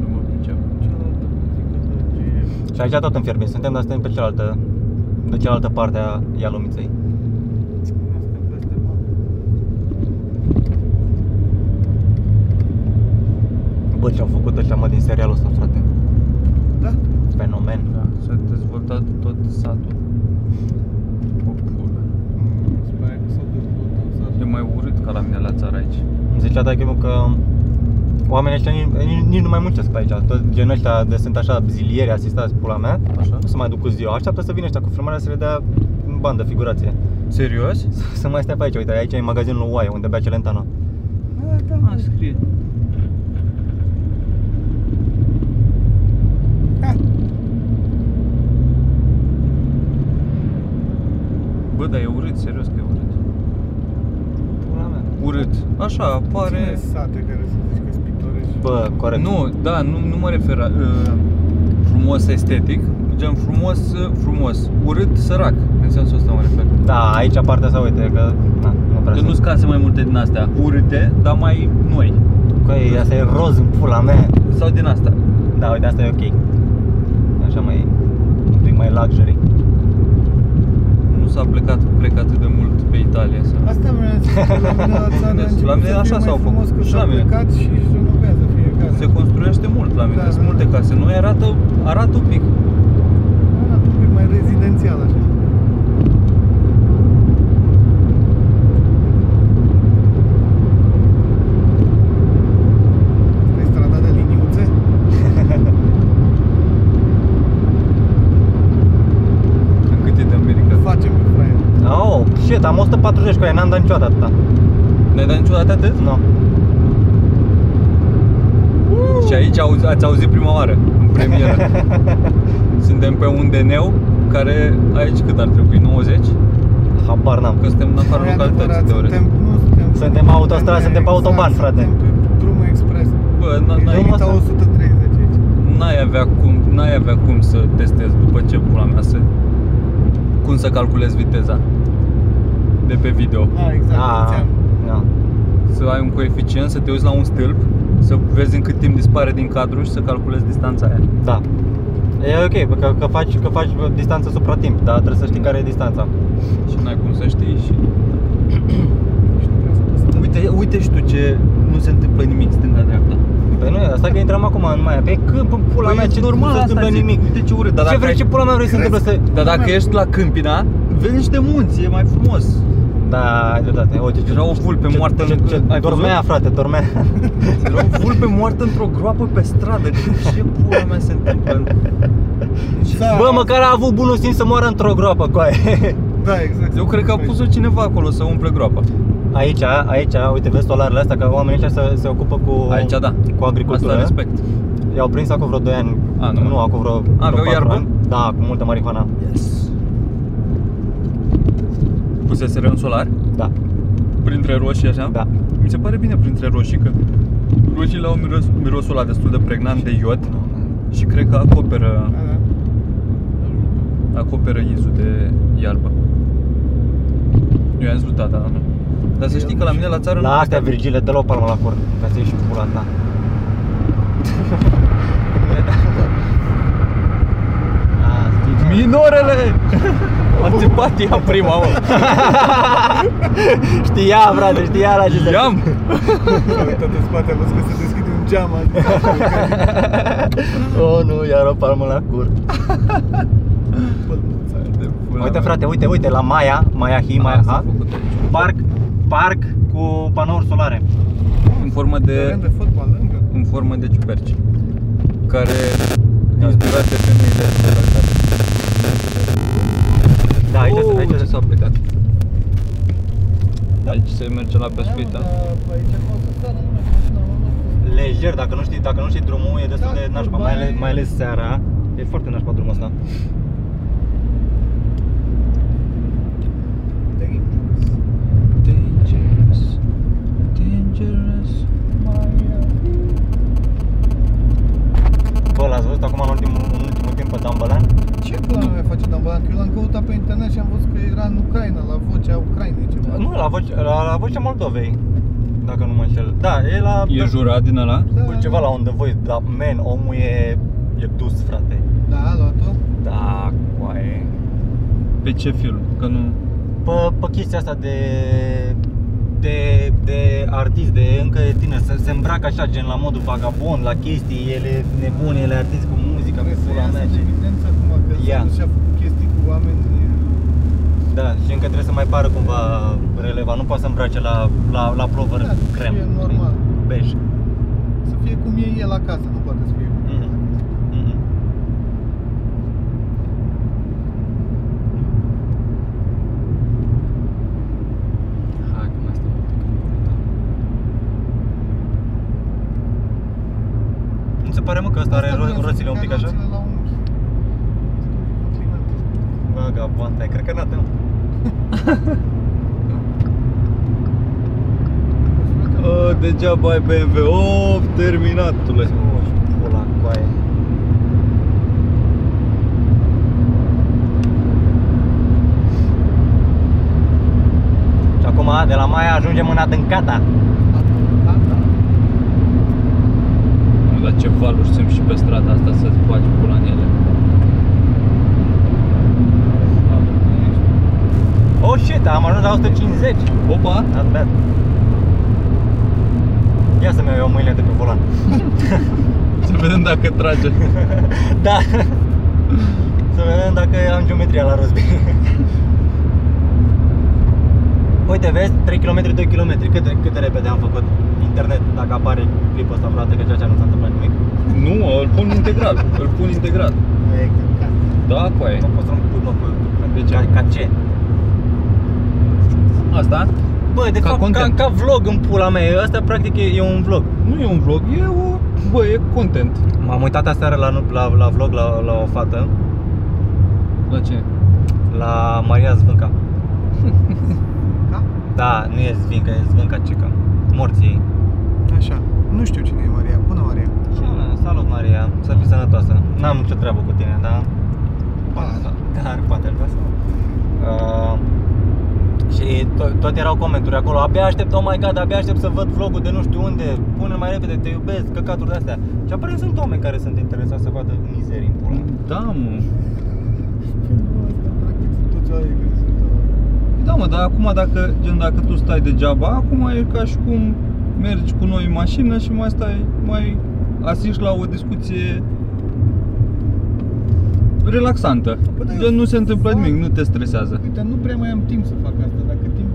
Nu mă pricep. cealaltă muzică de ce Și aici tot în Fierbin suntem, dar suntem pe cealaltă, de cealaltă parte a Ialomiței. Astea peste mare. Bă, ce-au făcut ăștia mă din serialul ăsta, frate. Da. Fenomen. Da, s-a dezvoltat tot satul. O pulă. Sper că s-au dezvoltat satul. E mai urât ca la mine la țară aici. Îmi zicea Dachimu că oamenii ăștia nici, nici, nici nu mai muncesc pe aici. Tot genul ăștia de sunt așa zilieri asistați pula mea. Așa? Nu se mai duc cu ziua. Așteaptă să vină ăștia cu filmarea să le dea în bandă, figurație. Serios? Să mai stai pe aici, uite, aici e magazinul Oaie, unde bea Celentano. Da, da, A, scrie. Bă, dar e urât, serios că e urât. Pula mea. Urât. Așa, Ține pare... sate care să zici că sunt pitorești. Bă, corect. Nu, da, nu, nu mă refer la uh, frumos estetic, gen frumos, uh, frumos, urât, sărac, în sensul ăsta mă refer. Da, aici partea asta, uite, că na, nu prea Deci nu sunt. scase mai multe din astea urâte, dar mai noi. Că e, asta e roz în pula mea. Sau din asta. Da, uite, asta e ok. Așa mai, un pic mai luxury. Nu s-a plecat, cred că atât de mult pe Italia să... Asta vreau să zic, că la mine la țară a La început mine să așa fie s-au mai frumos făcut. că Și s-a la mine. plecat și își renovează fiecare. se construiește mult la mine, Da, sunt da, multe da. case noi, arată, arată un pic. 40 cu aia, n-am dat niciodată atâta. N-ai dat niciodată atât? Nu. No. Și aici auzi, ați auzit prima oară, în premieră. Suntem pe un DN-ul care aici cât ar trebui? 90? Habar n-am. Că suntem în afara localității, ore. Suntem, nu suntem. Suntem pe autostradă, suntem pe autoban, exact, frate. Suntem pe drumul expres. Bă, n-ai 130 n-ai avea cum, n-ai avea cum să testez după ce pula mea să cum să calculez viteza de pe video. Da, exact, Ah, ți-am. da. Să ai un coeficient, să te uiți la un stâlp, să vezi în cât timp dispare din cadru și să calculezi distanța aia. Da. E ok, bă, că, că, faci, că faci distanță supra timp, dar trebuie să știi care e distanța. Și n-ai cum să știi și... Și nu vreau să vă stăm. Uite, uite și tu ce nu se întâmplă nimic stânga-dreapta. Păi nu e asta că intrăm acum în Maia. Pe câmp, în pula mea, ce normal nu se asta întâmplă zic. nimic. Uite ce urât, dar ce dacă vrei, ai- ce pula mea vrei să se întâmple să... Dar dacă ești la Câmpina, vezi niște munți, e mai frumos. Da, ai dreptate. Uite, ce, Era o vulpe ce, moartă ce, în- ce, ai dormea, văzut? frate, dormea. Era o vulpe moartă într-o groapă pe stradă. Ce pula mea se întâmplă? Da, Bă, măcar a avut bunul simț să moară într-o groapă, coaie. Da, exact. Eu cred că a pus-o cineva acolo să umple groapa. Aici, aici, uite, vezi solarele astea, că oamenii ăștia se, se ocupă cu, Aici da. cu agricultură. Asta respect. I-au prins acum vreo 2 ani. A, nu. nu acum vreo, vreo Aveau patru iarbă? ani. Da, cu multă marihuana. Yes. Puseseră în solar? Da, Printre roșii așa? da. Mi se pare bine printre roșii că roșiile au miros, mirosul ăla destul de pregnant de iod și cred că acoperă, Da, da. acoperă izul de iarbă. Eu i-am zis da, da, nu. Dar să știi că la mine la țară La nu astea, Virgile, dă-l o palmă la cur, ca să ieși cu pula ta. A, știi. Minorele! A țipat ea prima, mă. Știa, frate, știa la ce se... I-am! S-a uitat în spate, a văzut că se deschide un geam. a zis, Oh, nu, iar o palmă la cur. "Pălmuța aia." De pula Uite, mea. frate, uite, uite, la Maya, Maya Hi, Maya s-a Ha, făcut aici. parc, parc cu panouri solare. În formă Teren de, de fotbal lângă. în formă de ciuperci Care inspirați de femeile de localitate Da, aici, oh, aici, ce s-a plecat Aici se merge la pescuit, da? Da, mă, dar aici acolo să sară numai mașina, mă, nu. lejer, dacă nu știi, dacă nu știi drumul, e destul Da, de nașpa, curba mai ales, e- mai ales seara. E foarte nașpa drumul ăsta. Dangerous. Dangerous Dangerous Bă, l-ați văzut acum în ultimul, în ultimul timp pe Dambalan? Ce pula mea face Dambalan? Că eu l-am căutat pe internet și am văzut că era în Ucraina, la vocea Ucrainei ceva. Nu, la, voce, la, la vocea Moldovei, dacă nu mă înșel. Da, e la... E jurat din ăla? Da, Bă, ceva la unde voi, dar man, omul e, e dus, frate. Da, a luat-o. Da, coaie. Pe ce film? Că nu... Pe, pe chestia asta de de, de artist, de încă e tiner, se, se îmbracă așa, gen la modul vagabond, la chestii, ele nebune, ele artist cu muzica, pe Trebuie să pula iasă mea. în ce- evidență acum că Ia. yeah. și-a făcut chestii cu oameni Da, și încă trebuie să mai pară cumva relevant, nu poate să îmbrace la, la, la plover Da, să crem. fie normal. Bej. Să fie cum e el acasă, nu poate să fie cum e el Mhm. acasă. Mhm. Hai că mai stăm un pic în curte. Nu se pare mă că ăsta are Asta vreau ro- să roțile un fie pic așa? roțile la unghi. Este un pic înclinat. Vagabond, ai crăcănată mă. Oh, degeaba ai BMW. Oh, terminatule. Pula în coaie. Și acum de la Maia ajungem în Adâncata. Gata. Nu, dar ce valuri sunt și pe strada asta să-ți bagi pula în ele. Oh shit, am ajuns la 150. Opa! Not bad. Ia să-mi iau eu mâinile de pe volan. Să vedem dacă trage. Da. Să vedem dacă am geometria la rugby. Uite, vezi, 3 km, 2 km, cât de, cât de repede am făcut internet dacă apare clipul ăsta vreodată, că ceea ce nu s-a întâmplat nimic. Nu, îl pun integral. Îl pun integral. Da, cu aia. Nu poți să-mi pui mă pe De ce? Ca, ca ce? Asta? Bă, de Ca fapt, ca, content. ca vlog în pula mea, asta practic e, e un vlog. Nu e un vlog, e o... Bă, e content. M-am uitat aseară la, la, la vlog la, la o fată, La ce? la Maria Zvânca. Ca? Da, nu e Zvânca, e Zvânca Cică. Morții ei. Așa. Nu știu cine e Maria. Bună, Maria. Salut Maria, să fii sănătoasă. N-am nicio treabă cu tine, dar Ba, da. Dar poate ar vrea să uh, Și tot, tot erau comenturi acolo Abia aștept, oh my god, abia aștept să văd vlogul de nu știu unde Pune mai repede, te iubesc, căcaturi de astea Și apare sunt oameni care sunt interesați să vadă mizerii în pula Da, mă. Asta, practic, sunt toți oamenii care sunt uh, Da, mă, dar acum dacă, gen, dacă tu stai degeaba, acum e ca și cum mergi cu noi în mașină și mai stai, mai asiști la o discuție relaxantă. Bă, dar eu Gen, nu se întâmplă fac- nimic, nu te stresează. Uite, nu prea mai am timp să fac asta. Dacă timp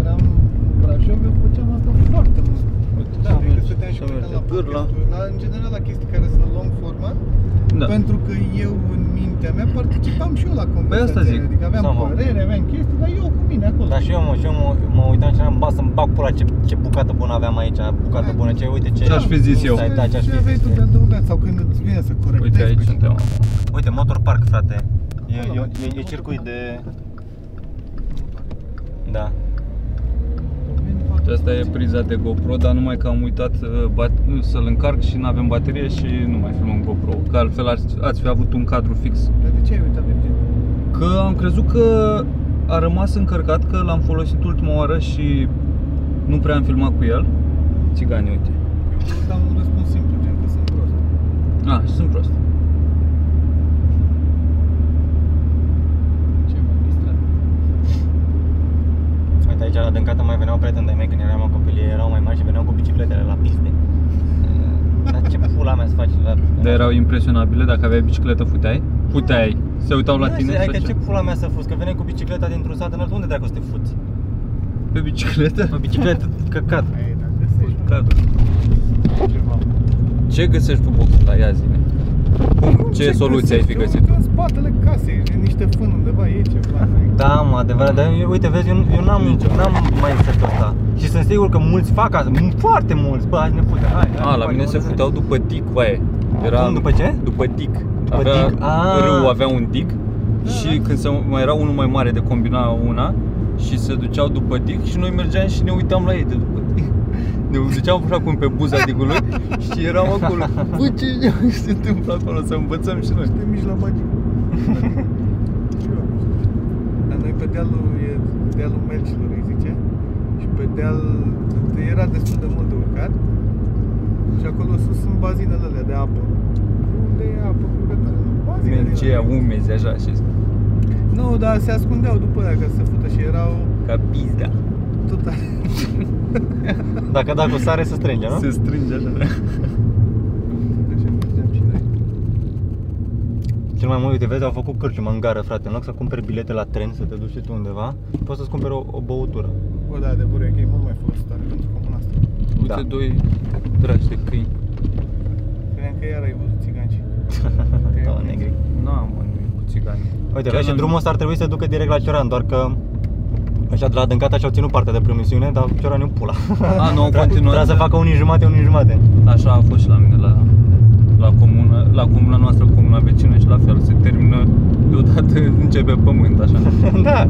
eram în Brașov, eu făceam asta foarte mult. Uite, Da, să adică mergi- stăteam și să mă uitam mergi la de pârla. podcasturi, la, în general la chestii care sunt long format, Da. pentru că eu în mintea mea participam și eu la conversație. asta zic. Adică aveam Sau, mă. părere, aveam chestii, dar eu cu mine acolo. Dar și eu, mă, și eu mă, mă uitam și am ba să-mi bag pula ce, ce bucată bună aveam aici Bucată Da. bună, ce, uite ce Ce-aș fi zis eu? Stai, da, ce-aș ce fi aveai zis tu eu. de adăugat sau când îți vine să corectezi Uite, aici pe suntem. ceva. Uite, Motor Park, frate E, Acolo, e, mă. e, e circuit de... Da Asta e priza de GoPro, dar numai că am uitat uh, bat- să-l încarc și nu avem baterie și nu mai filmăm GoPro. Că altfel ați, ați fi avut un cadru fix. Dar de ce ai uitat pe tine? Că am crezut că a rămas încărcat, că l-am folosit ultima oară și nu prea am filmat cu el. Țigani, uite. Eu am un răspuns simplu, gen că sunt prost. Ah, și sunt prost. Ce m-am distrat. Uite aici la Dâncată mai veneau prieteni de mei când eram în copilărie, erau mai mari și veneau cu bicicletele la piste. Dar ce pula mea să faci la... Dar erau impresionabile, dacă aveai bicicletă, puteai? Puteai. Se uitau la Da, tine și sau Adică ce ce? pula mea să fuți, că veneai cu bicicleta dintr-un sat în altul, unde dracu să te fuți? Pe bicicletă? Pe bicicletă, căcat. Ai, dacă găsești un Cadru. ceva. Ce găsești pe boxul ăsta? Ia zine. Cum, ce soluție ai fi găsești? găsit? Eu În spatele casei, în niște fân undeva, e ceva. Da, mă, adevărat, dar eu, uite, vezi, eu, nu- eu n-am nicio, n-am mindset-ul ăsta. Și sunt sigur că mulți fac asta, m- foarte mulți, bă, hai să ne putem, hai, hai. A, la hai, mine hai, se hai. futeau după dig, vaie. Cum, după ce? După dig. După avea, dig, ah. Râul avea un dig și când se, mai era unul mai mare de combina una și se duceau după dig și noi mergeam și ne uitam la ei de după dig. Ne duceam așa cum pe buza digului și eram acolo. Bă, ce se întâmplă acolo? Să învățăm și noi. De mici la magic. Dar noi pe dealul, e dealul Melcilor, îi zice. Și pe deal era destul de mult de urcat. Și acolo sus sunt bazinele alea de apă. Unde e apă curgătoare? nu? Bazine din Mergeia alea. umezi așa și Nu, dar se ascundeau după aia ca să se fută și erau ca pizda. Total. Dacă da cu sare se strânge, nu? Se strânge așa. Așa mergeam și noi. Cel mai mult, uite, vezi, au făcut cârciumă în gară, frate. În loc să cumperi bilete la tren, să te duci și tu undeva, poți să-ți cumperi o, o băutură. Bă, da, adevărul e că e mult mai folositoare pentru comuna asta. Uite Da. doi dragi de câini. Credeam că iar ai văzut țiganci. Da, negri. Nu, mă, nu e cu țigani. Uite, Chiar vezi, și n-am- drumul ăsta ar trebui să ducă direct la Cioran, doar că Așa de la Dâncata și-au ținut partea de promisiune, dar Cioran e pula. A, nu, au Tre- continuat. Trebuia să facă unii jumate, unii jumate. Așa a fost și la mine, la, la, comună, la comuna noastră, comuna vecină și la fel, se termină deodată, începe pământ, așa. da.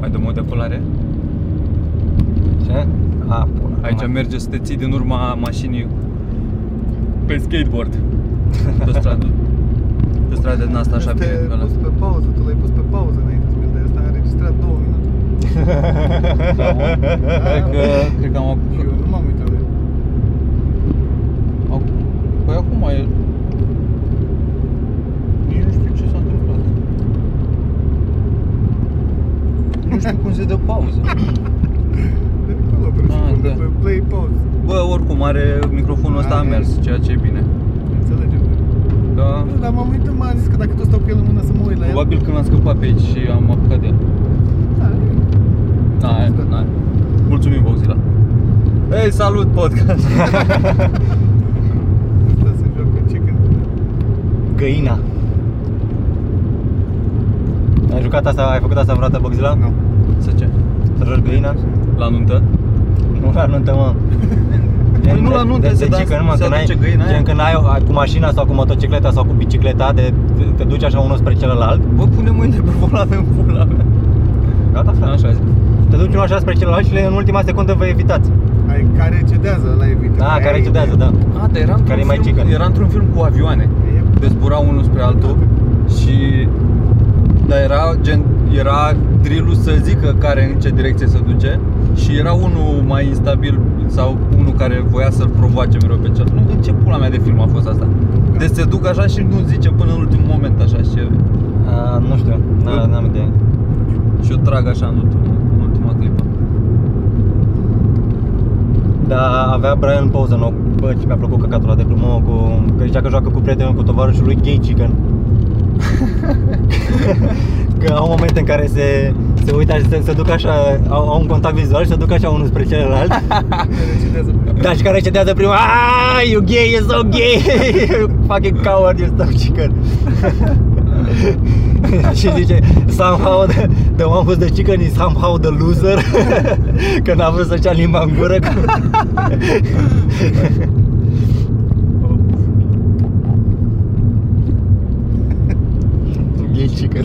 Mai dăm o decolare? Ce? A, pula. Aici Mai- merge să te ții din urma mașinii pe skateboard. Pe stradă. Pe stradă din asta așa Asta bine. e ăla. pus pe pauză, tu l-ai pus pe pauză înainte să mi-l dai. Asta a înregistrat două minute. Da, mă. Cred că, cred că am Și apucat. eu nu m-am uitat la el. mai... Nici nu știu ce s-a întâmplat. Nu știu cum se dă pauză. De acolo, vreo Ah, secundă, da. pe play pause. Bă, oricum are microfonul ăsta a Ah, mers, ceea ce e bine. Înțelegem. Da. Nu, dar m-am uitat, m-a zis că dacă tot stau cu el în mână să mă uit la el. Probabil când am scăpat pe aici și am apucat de el. Da, e- Da, da. Mulțumim, Boxila. Hei, salut podcast! Ăsta se joacă chicken. Găina. Ai jucat asta, ai făcut asta vreodată, Boxila? Nu. Să ce? Să joci găina? La nuntă? Nu la nuntă, mă. Păi nu la nuntă, de, se de, da- cică, nu, mă, se când ai, aduce găina aia. gen când ai, ai cu mașina sau cu motocicleta sau cu bicicleta, de, te, te duci așa unul spre celălalt. Bă, pune mâine pe volan în pula mea. Gata, frate. Așa zic. Te duci unul așa spre celălalt și în ultima secundă vă evitați. Ai care cedează la evită. Da, Aia care e cedează, ideea. da. A, dar era într-un Care e mai film, chicken? era într-un film cu avioane. E- Deci zbura unul spre altul și dar era gen era drill să zică care în ce direcție se duce și era unul mai instabil sau unul care voia să-l provoace mereu pe cel. Nu, în ce pula mea de film a fost asta? Deci se duc așa și nu zice până în ultimul moment așa și, A, nu știu, n- n-am idee. și o trag așa în, ultimul, în ultima clipă. Dar avea Brian Posen, bă, ce mi-a plăcut căcatul ăla de glumă cu, că zicea că joacă cu prietenul cu tovarășul lui Gay Chicken. că au momente în care se, se uită și se, se duc așa, au, au un contact vizual și se duc așa unul spre celălalt. Care cedează. Da, și care cedează prima, ah, you gay, you're so gay, you fucking coward, you so chicken. și zice, somehow the, the one who's the chicken is somehow the loser Că n-a vrut să-și ia limba în gură Gay chicken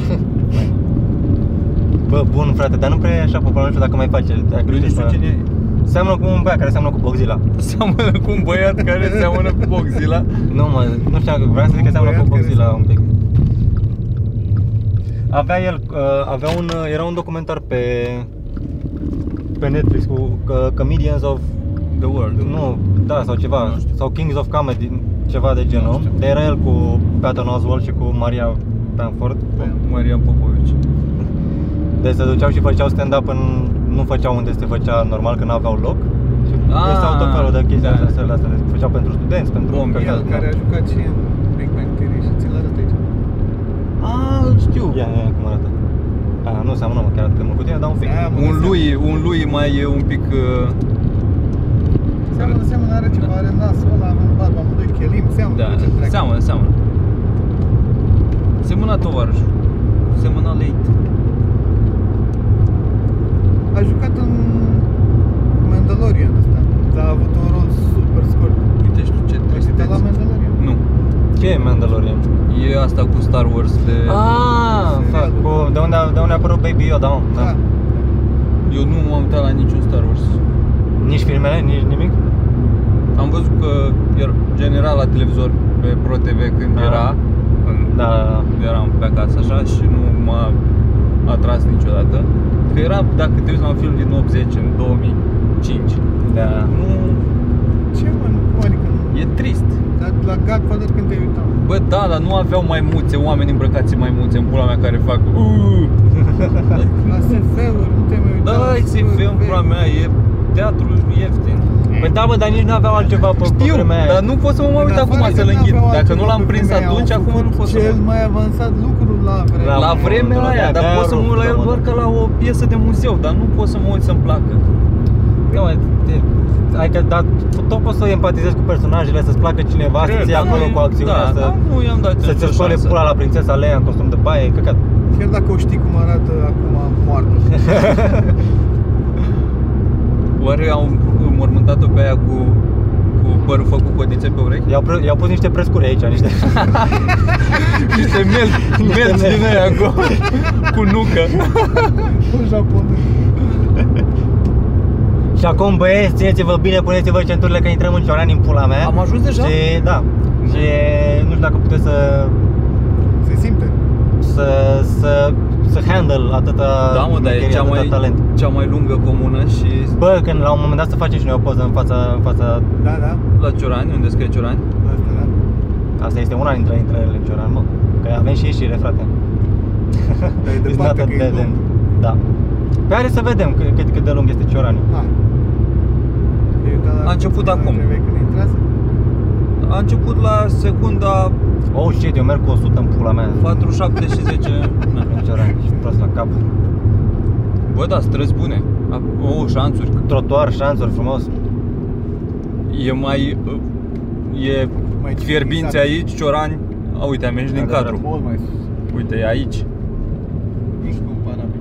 Bă, bun frate, dar nu prea e așa popular, nu știu dacă mai face dacă Eu nu știi știu pe- cine e. Seamănă cu un băiat care seamănă cu Boxila Seamănă cu un băiat care seamănă cu Boxila. Nu mă, nu știu, vreau să zic că seamănă cu Băiat care Boxila seamănă. un pic Avea el, uh, avea un, uh, era un documentar pe pe Netflix cu uh, Comedians of The World. nu, da, sau ceva, Nu știu. sau Kings of Comedy, ceva de Nu genul. știu. Dar era el cu Patton Oswalt și cu Maria Bamford. Marian Popovici. Deci se duceau și făceau stand-up în, nu făceau unde se făcea normal, că n-aveau loc. Și Ah, găseau tot felul de chestii da. astea, astea, astea, deci făceau pentru studenți, pentru Bun, căcat, El da. care a jucat și în Big Bang Theory și ți-l arăt aici. Ah, îl știu. Ia, ia, cum arată. A, nu seamănă mă, chiar atât de mult cu tine, dar un pic. Seamănă. Un lui, un lui mai e un pic uh, Seamănă, seamănă, are ceva, are nasul ăla, avem barba, amândoi chelim, seamănă Da, cu ce treacă. seamănă, seamănă Semăna tovarășul Semăna late A jucat în Mandalorian ăsta, dar a avut un rol super scurt. Uite știu ce Ai citit la Mandalorian? Nu Ce e Mandalorian? E asta cu Star Wars de... Ah, serialul. fac, cu, de, unde a, de unde a apărut Baby Yoda, mă. Da. Da. Eu nu m-am uitat la niciun Star Wars Nici filmele, nici nimic? Am văzut că era general la televizor pe Pro TV când Ah. era în, Da, da, da. când eram pe acasă așa și nu m-a atras niciodată Că era, dacă te uiți la un film din 80 în 2005 da. Nu, Ce mă, cum adică nu? e trist Dar la Godfather când te uitam? Bă, da, dar nu aveau maimuțe, oameni îmbrăcați în maimuțe în pula mea care fac uh, La SF-uri, nu te mai uitam? Da, e SF în pula mea, e teatru ieftin Păi da, bă, dar nici nu aveau altceva pe, pe Știu, vremea aia. dar nu pot să mă mai uit acum să-l înghit Dacă nu l-am prins atunci, acum nu pot să Cel mă mai avansat lucru la vremea La- La vremea de-abia aia, dar pot să mă uit la el rup, doar ca la o piesă de muzeu Dar nu pot să mă uit să-mi placă. Da, mă, te, adică, dar tot poți să empatizezi cu personajele, să-ți placă cineva, să-ți iei Dar acolo nu- cu acțiunea, da, să, dar nu i-am dat să-ți nicio spele șansă. pula la prințesa Leia în costum de baie, căcat. Chiar dacă o știi cum arată acum moartă. Oare au mormântat-o pe aia cu, cu părul făcut codițe pe urechi? I-au, pre- i-au pus niște prescuri aici, niște... Niște melți, melți din aia cu, cu nucă Un japonez și acum băieți, țineți-vă bine, puneți-vă centurile că intrăm în ciorani în pula mea. Am ajuns deja? Și, da. Și nu știu dacă puteți să, Se simte să, să, să handle atâta Da, mă, dar e șmecherie, cea atâta mai, talent. cea mai lungă comună și Bă, când la un moment dat să facem și noi o poză în fața, în fața Da, da la Ciorani, unde scrie Ciorani Asta, da Asta este una dintre intrările în Cioran, mă. Că avem și ieșire, frate. Dar e It's departe not a că e dead lung. end. Da. Pe hai să vedem cât, cât, cât de lung este Cioraniu. Hai. Te-ai uitat la A început puțin acum. înainte Când intrează? A început la secunda Oh, shit, eu merg cu 100 în pula mea. 47 și 10 Na. În Ciorani și prost la cap. Bă, da, străzi bune A- Oh, șanțuri Trotuar, șanțuri, frumos. E mai E Mai fierbinți civilizat. aici, ciorani A, uite, am ieșit din Adevărat. cadru Mult mai sus. Uite, e aici Incomparabil.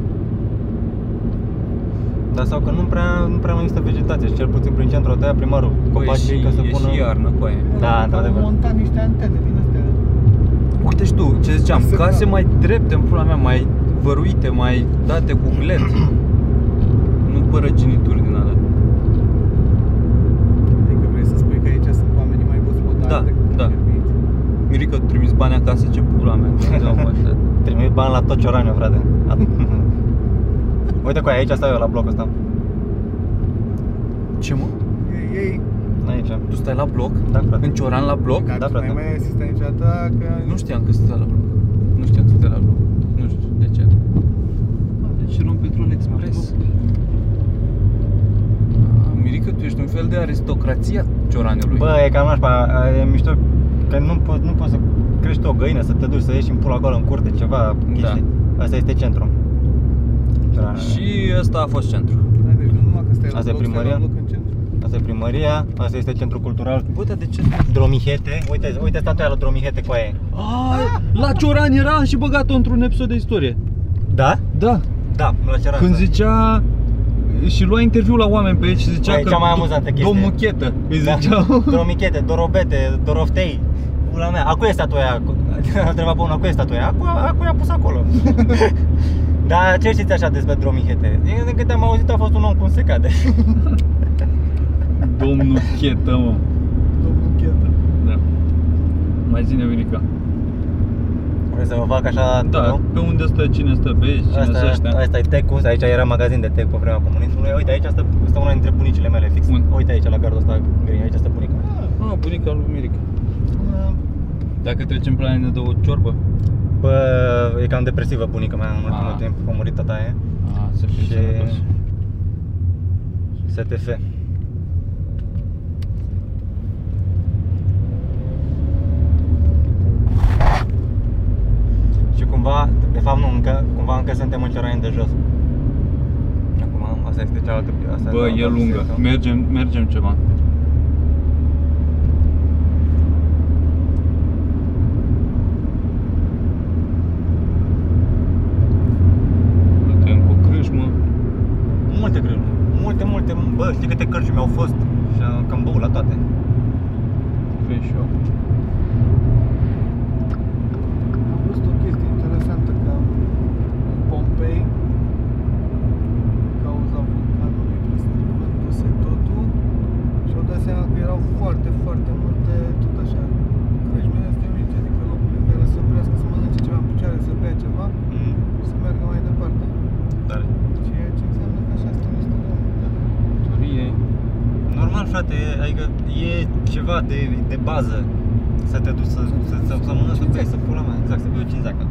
Dar sau că nu prea, nu prea mai există vegetație și cel puțin prin centru o tăia primarul Bă, e copacii și, ca să e pună... și iarnă cu aia Da, Au într-adevăr. montat niște antene din astea. Uite și tu, ce ziceam, Semnal. case mai drepte în pula mea, mai văruite, mai date cu glet Nu părăginituri din alea Adică vrei să spui că aici sunt oamenii mai gospodari Da, decât da. fierbinți. Mirica, tu trimiți bani acasă, ce pula mea Da, mă, așa. Trimit bani la tot Cioraniu, frate. Uite cu aia, aici stau eu la blocul ăsta. Ce mă? Ei, ei, Aici. Tu stai la bloc? Da, frate. În Cioran la bloc? dacă Da, frate. n-ai mai asistat niciodată, că... Nu știam că stai la bloc Nu știam că stai la bloc Nu știu de ce Deci Rompetrol Express Ah, Mirica, tu ești un fel de aristocrația Cioranului Bă, e cam nașpa, e mișto că nu poți, nu poți să crești o găină, să te duci să ieși în pula goală în curte, ceva chestii. Asta este centru. Cioraniu. Și ăsta a fost centru Hai, deci nu numai că stai la Asta e bloc, stai primăria? la bloc în centru. Asta e primăria, asta este centru cultural Bă, dar de ce? Dromihete. Uite, uite statuia la Dromihete cu aia. Ah, la Cioran era am și băgat-o într-un episod de istorie Da? Da, Da, la Ceran. când zicea și lua interviu la oameni pe aici și zicea Bă, e că cea mai amuzantă chestie. Domnul Chetă îi Da. ziceau Doromichete, Dorobete, Doroftei. Pula mea, acu e statuia aia? A întrebat pe unul, acu e statuia? Acu, acu i-a pus acolo. Dar ce știți așa despre Dromihete? Eu din câte am auzit a fost un om cum se cade. Domnul Chetă, mă Domnul Chetă. Da Mai zine Mirica Vreți să vă fac așa, Da, nu? pe unde stă, cine stă pe aici, cine sunt Asta, ăștia asta e Tecus, aici era magazin de tec pe vremea comunismului. Uite, aici stă, stă una dintre bunicile mele, fix. Unde? Uite aici la gardul ăsta gri, aici stă bunica mea. Ah, bunica lui Mirica Ah, Dacă trecem pe la ne dă o ciorbă Bă, e cam depresivă bunica mea în ultimul Ah. timp, a murit tata aia. Ah, să fii Și- sănătos STF. Și cumva, de fapt nu, încă, cumva încă suntem în Ciorani de jos. Acum, asta este cealaltă, asta Bă, cealaltă e lungă, biserică. mergem, mergem ceva. Uite, încă o crâșmă. Multe grâuri, multe, multe, bă, știi câte cărciumi au fost? Și am cam băut la toate. Vezi și eu Am văzut o chestie interesantă că în Pompei, cauza vulcanului preservându-se totul și au dat seama că erau foarte, foarte multe, tot așa, crăjmile astea mici, adică locuri în care să oprească, să mănânce ceva în picioare, să bea ceva Mm. și să meargă mai departe. Tare. Ceea ce înseamnă că așa este niște Teorie Normal, frate, e- adică e ceva de, de bază să te duci să, să, să, să mănânci, să bei, să pula mea, exact, să bei o cinzacă.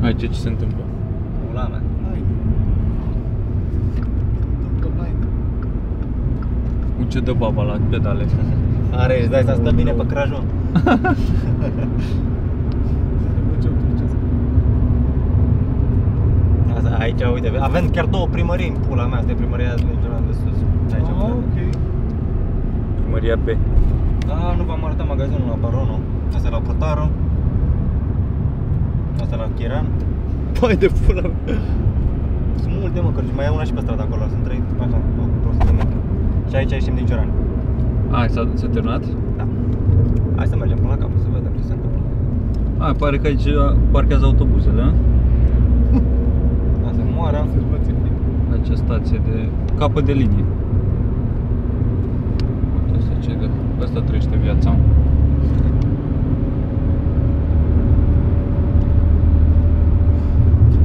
Hai, ce, ce se întâmplă? Pula mea. Haine. Se întâmplă haine. Ce dă baba la pedale? Are, îți dai să stă bine pe Crajun. Se făceau turcească. Asta, aici, uite, avem chiar două primării în pula mea, asta e primăria de Joran de sus. Aici, Ah, ok. Primăria B A, nu v-am arătat magazinul la Barono. Asta e la Protaro. Asta e la Chiran. Pai de pula mea Sunt multe mă, cărci, mai e una și pe stradă acolo, sunt trei, așa, o, o să metri. Și aici ieșim din Cioran. Hai, s-a, s-a terminat? Da. Hai să mergem până la capăt să vedem ce se întâmplă. A, pare că aici parchează autobuzele, da? Asta e moara. Observație fină. Aici stație de capăt de linie Uite asta ce de... Asta trăiește viața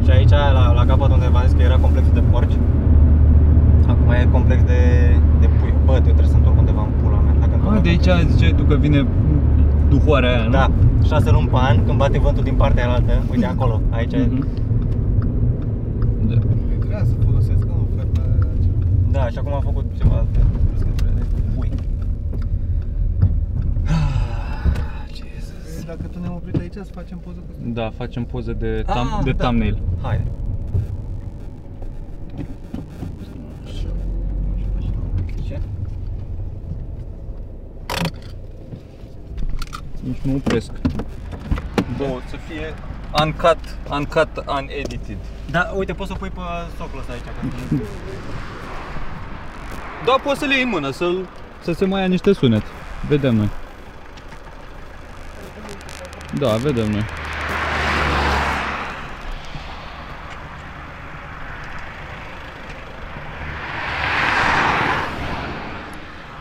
Și aici, la, la capăt unde v-am zis că era complex de porci, acum e complex de, de pui. Bă, eu trebuie să întorc unde Ah, de aici ziceai tu că vine duhoarea aia, nu? Da, 6 luni pe an, când bate vântul din partea aia uite acolo, aici e. Mhm. Da. Trebuia să folosesc în oferta aceea. Da, și acum am făcut ceva de prescătură de pui. E, Dacă tu ne-am oprit aici, să facem poză cu Da, facem poze de, Ah, thumb- de da. thumbnail. Haide. Ce? Nici nu opresc. Două, să fie uncut, uncut, unedited. Da, uite, poți să pui pe socul ăsta aici. Ca să... Da, poți să le iei în mână, să să se mai ia niște sunet. Vedem noi. Da, vedem noi.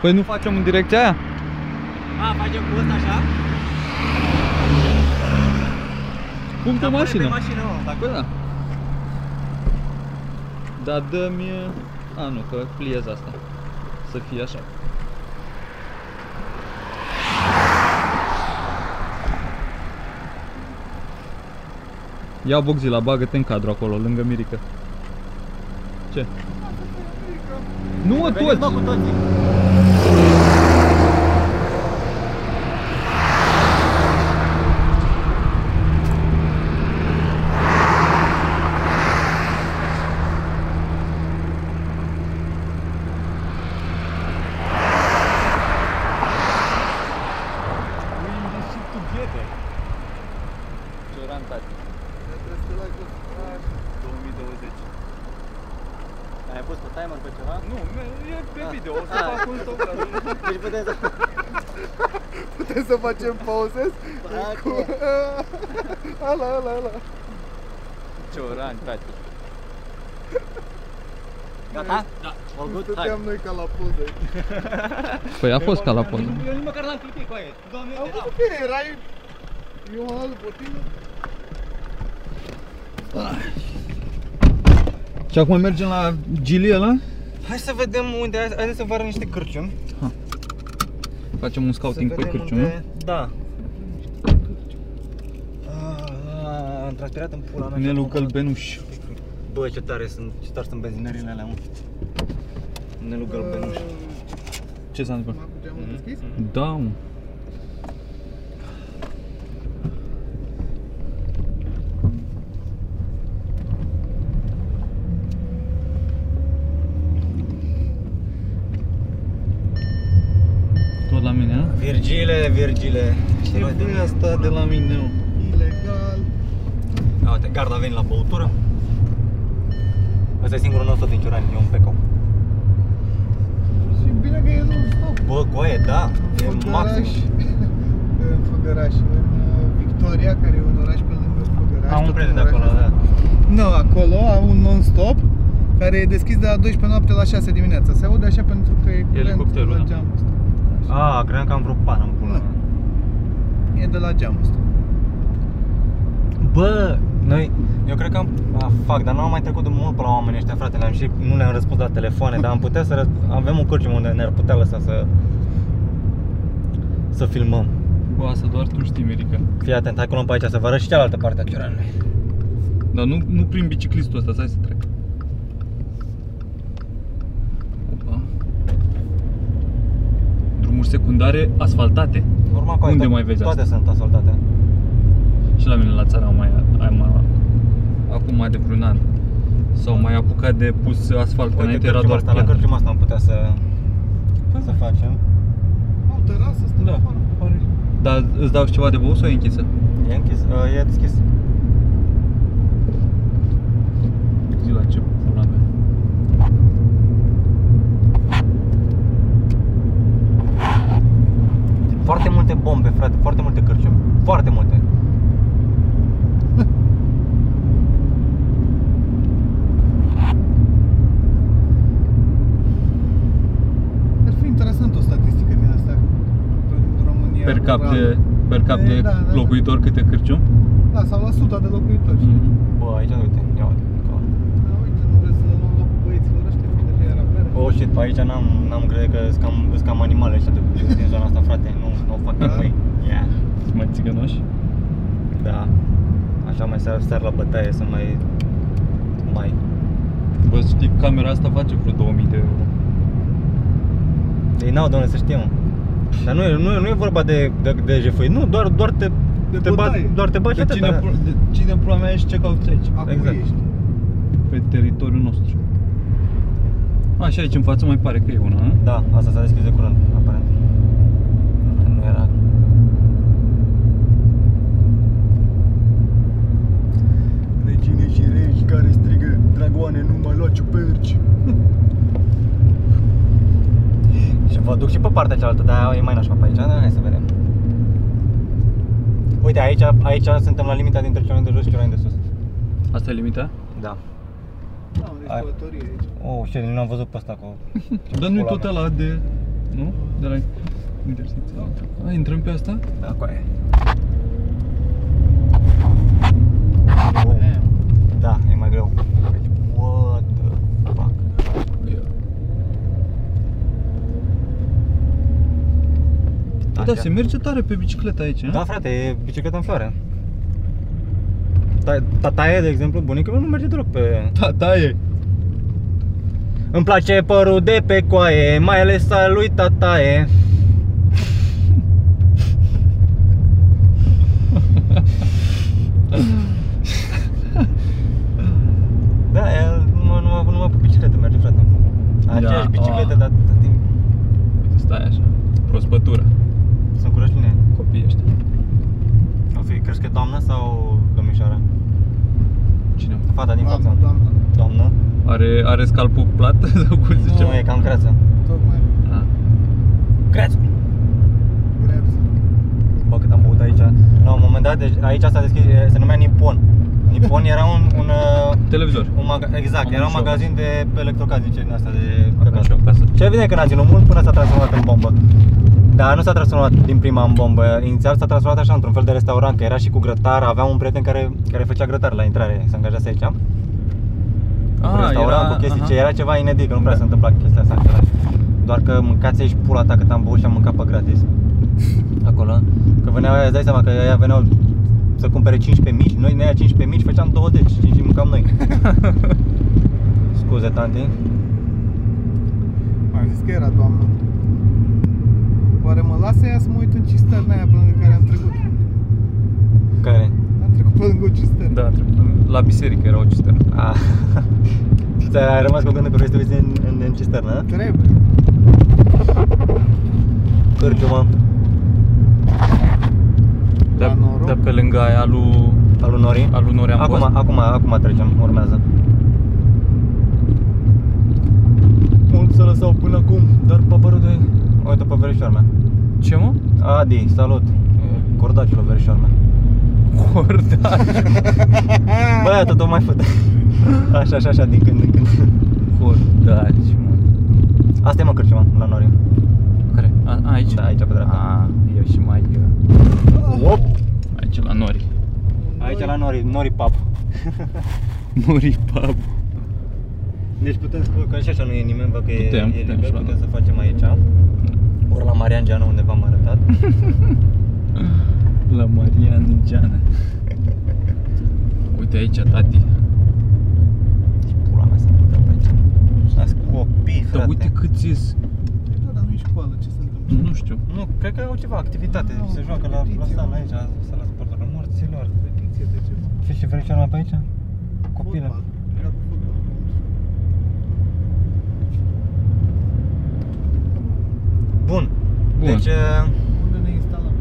Păi nu facem în direcția aia? A, facem cu ăsta așa? Cum pe Dar pune mașină? Pe mașină, mă, dacă... Păi da. Dar dă-mi... A, nu, că pliez asta. Să fie așa. Ia Boxila, bagă-te în cadru acolo, lângă Mirica. Ce? Nu mă Veniți, mă, cu toți! toții. Cioran, tati. Trebuie să te lai cu 2020. Ai pus pe timer pe ceva? Nu, e pe video, o să Ah. fac un stop. Deci putem să... Putem să facem pauze? Cu... Ala, ala, ala. Cioran, tati. Gata? Da. All good? Hai. Stăteam noi ca la poze. Păi a fost ca la poză. Eu nici măcar n-am clipit cu aia. Doamne, Am uite, văzut că erai... Eu am luat după tine. Și acum mergem la Gili ăla? Hai să vedem unde, haideți să vă arăt niște cârciumi. Facem un scouting Să pe vedem cârciun, nu? unde- Da. Ah, Am transpirat în pula mea. Nelu și acum- Gălbenuș. Bă, ce tare sunt, ce tare sunt benzinările alea, mă. Nelu Gălbenuș. Ce s-a întâmplat? Acum cu geamul deschis? Da, mă. Tot la mine, a? Virgile, Virgile. Ce vrei asta de la mine, mă? Ilegal. A, uite, garda veni la băutură. Ăsta e singurul nostru din Ciurani, e un peco. Și bine că e non-stop. Bă, coaie, da, e În maxim. Făgăraș, în Făgăraș, în uh, Victoria, care e un oraș pe lângă Făgăraș. Am un tot prieten de oraș acolo, ăsta. da. Nu, acolo au un non-stop care e deschis de la 12 noapte la 6 dimineața. Se aude așa pentru că e curent Elicopterul, la da. geamul ăsta. A, credeam că am vreo pană în pula Nu. mea. E de la geamul ăsta. Bă, noi, eu cred că am, ah, fac, dar nu am mai trecut de mult pe la oamenii ăștia, frate, le-am și, nu le-am răspuns la telefoane, dar am putea să, răsp- avem un cârcium unde ne-ar putea lăsa să, să filmăm. Bă, asta doar tu știi, Mirica. Fii atent, hai cu pe aici să vă arăt și cealaltă parte a Cioranului. Dar nu, nu prin biciclistul ăsta, stai să trec. Opa. Drumuri secundare asfaltate. Normal, cu Unde to- mai vezi Toate asta? sunt asfaltate. Și la mine la țară am mai, am mai acum de vreun an. S-au mai apucat de pus asfalt, că înainte era cârciuma doar asta, la piatră. cârciuma asta am putea să, să facem. Au terasă, stă Da, afară. pare. Dar îți dau și ceva de băut sau e închisă? E închis, uh, e deschis. Zi la ce pula mea. Foarte multe bombe, frate, foarte multe cârciumi. Foarte multe. Ar fi interesant o statistică din asta. În România. Per cap rurală. de, per cap E, de da, da, da. locuitor câte cârcium? Da, sau la suta de locuitori, știi? Mhm. Bă, aici uite, ia uite. acolo. Da, uite, nu vreți să le luăm locul băieților ăștia, că deja era bere. Oh shit, pe aici n-am, n-am crede că sunt cam, sunt cam animale ăștia de, din zona asta, frate. Nu, nu fac Da? way. Yeah. Sunt mai țigănoși? Da. Așa mai seara, seara la bătaie să mai... Mai... Bă, știi, camera asta face vreo 2000 de euro. Ei n-au, doamne, să știe, mă. Dar nu e, nu e, nu e vorba de, de, de jefăi, nu, doar, doar te, De te, bat, bătaie. doar te baci De atâta. cine, pro- de cine pula mea ești ce cauți aici? Acum Exact. ești. Pe teritoriul nostru. A, și aici în față mai pare că e una, a? Da, asta s-a deschis de curând, aparent. Nu era... Regine și regi care strigă Dragoane, nu mai lua ciuperci Și vă duc și pe partea cealaltă, dar e mai nașpa pe aici, dar hai să vedem Uite, aici, aici suntem la limita dintre Ciorani de jos și Ciorani de sus Asta e limita? Da Da, unde Ai. ești călătorie aici. Oh, shit, nu am văzut pe ăsta cu... Dar nu-i pula tot mea. ăla de... Nu? De la intersecție. A, intrăm pe asta? Da, cu aia. Eh, Da, e mai greu. What the fuck? Da, da, se merge tare pe bicicletă aici, Da, frate, e bicicleta în floare. Ta- Tataie, de exemplu, bunica mea nu merge deloc pe... Da, da, e. Îmi place părul de pe coaie, mai ales al lui Tataie. Da, el numai, numai, numai pe bicicletă merge, frate. Aceeași Ia, bicicletă a. de atâta timp. Stai așa. Prospătură. Sunt curioși cine e. Copiii ăștia. O fi, crezi că e doamnă sau domnișoară? Cine? Fata din doamnă, față. doamnă. Doamnă? Are, are scalpul plat sau cum se zice? Nu, e cam creață. Tocmai. Ah. Creață! Grabs. Bă, cât am băut aici. La un moment dat, deci aici s-a deschis, se numea Nippon. Nippon era un, un, uh, Televizor. un maga- exact, Am era un și eu magazin de pe electrocasnice din asta de Aveam căcat. și eu acasă. Ce evident că n-a ținut mult până s-a transformat în bombă. Dar nu s-a transformat din prima în bombă. Inițial s-a transformat așa într-un fel de restaurant, că era și cu grătar. Aveam un prieten care, care făcea grătar la intrare, se angajase aici. Cu restaurant, cu chestii, aha. ce era ceva inedit, că nu prea Da. se întâmpla chestia asta. în Cluj. Doar că mâncați aici pula ta cât am băut și am mâncat pe gratis. Acolo. Că veneau aia, îți dai seama că aia veneau să cumpere 15 mici, noi ne ia 15 mici, făceam 20, 5 și mâncam noi. Scuze, tanti. Am zis că era doamnă. Oare mă lasă ea să mă uit în cisterna aia pe lângă care am trecut? Care? Am trecut pe lângă o cisternă. Da, trecut- la biserică era o cisternă. Ah. Ți-ai rămas cu gândul că vrei să te uiți în, în, în cisternă, da? Trebuie. Cârciumă, De, La noroc. de pe lângă aia lui, al lui Nori. al lui Nori am Acum, fost. acum, acum trecem, urmează. Mult să lăsau până acum, dar paparul de... Uite pe verișoara mea. Ce mă? Adi, salut. E Cordaciul verișoara mea. Corda. Băiatul, tot mai fute. Așa, așa, așa, din când în când. Cordaci, mă. Asta e mă cârciuma, la Nori. Care? A, aici? Da, aici pe dreapta. A, eu și mai... Op! Aici la Nori. Aici la Nori, Nori Pub. Nori pub. Deci putem spune că și așa nu e nimeni, văd că Putem, e, e putem liber, și la putem noi. să facem aici. Ori la Marian Geanu, unde v-am arătat. La Marian Geana. Uite aici, tati. Deci pula mea să putem pe aici. Las copii, Dar frate. uite cât ți Da, dar nu e școală, ce se întâmplă? Nu știu. Nu, cred că au ceva activitate, Nu, se joacă la, la competiție, sală nu. aici, sala sporturilor morților. Petiție de ceva. Fi și verișoara mea pe aici? Copilă. Fotbal. Joacă fotbal. Bun. Bun. Deci, uh, Unde ne instalăm?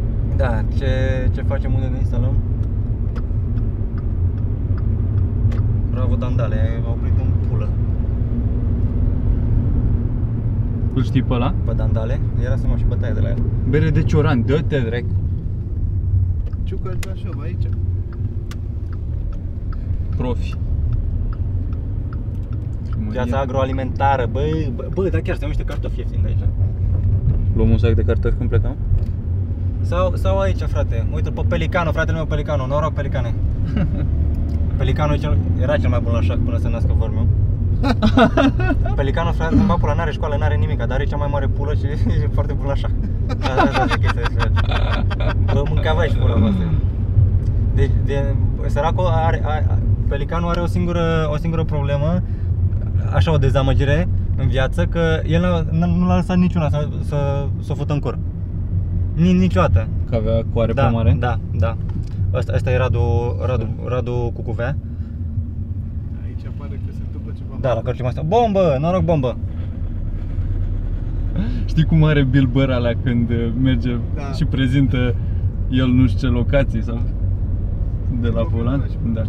Da, ce, ce facem, unde ne instalăm? Bravo, Dandale, ai oprit în pulă. Îl știi pe ăla? Pe Dandale, era să mă și bătaie de la el. Bere de cioran, dă-te drec. Ciucă Brașov, aici. Profi. Piața agroalimentară, bă, bă, bă, dar chiar se niște cartofi ieftini de aici. Luăm un sac de cartofi când plecăm? Sau, sau aici, frate, uite pe Pelicano, fratele meu Pelicano, noroc Pelicane. Pelicanul e cel, era cel mai bun la șac până să nască vor meu. Pelicanul, frate, mă pula, n-are școală, n-are nimic, dar are cea mai mare pulă și e foarte bun la șah. Asta, asta zic chestia despre Bă, mâncava și pula voastră. Deci, de, săracul are, are, pelicanul are o singură, o singură problemă, așa o dezamăgire în viață, că el n-a- n- nu l-a lăsat niciuna să, să, să o fută în cur. Ni, niciodată. Că avea coare da, prea mare? Da, da. Asta, asta e Radu, Radu, Radu Cucuvea. Aici pare că se întâmplă ceva. Da, la cărciuma asta. Bombă, noroc bombă. Știi cum are Bill Burr alea când uh, merge Da. și prezintă el nu știu ce locații sau de la volan? Da.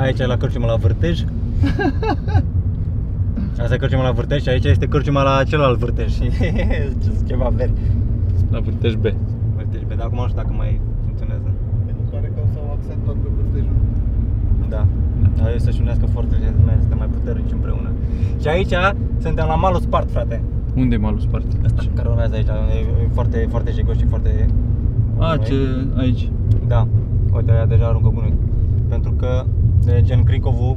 Aici e la cărciuma la vârtej. Asta e cărciuma la vârtej și aici este cărciuma la celălalt vârtej. Ceva veri. La vârtej B. Vârtej, pe dar acum nu știu dacă mai funcționează. Nu pare că s-au axat doar pe vârtejul. Da. Dar e să-și unească forțele, suntem mai puternici împreună. Și aici suntem la malul spart, frate. Unde e malul spart? Ăsta care urmează aici, e foarte, foarte jegos și foarte... A, ce aici? Da, uite, aia deja aruncă gunoi. Pentru că, de gen Cricovul,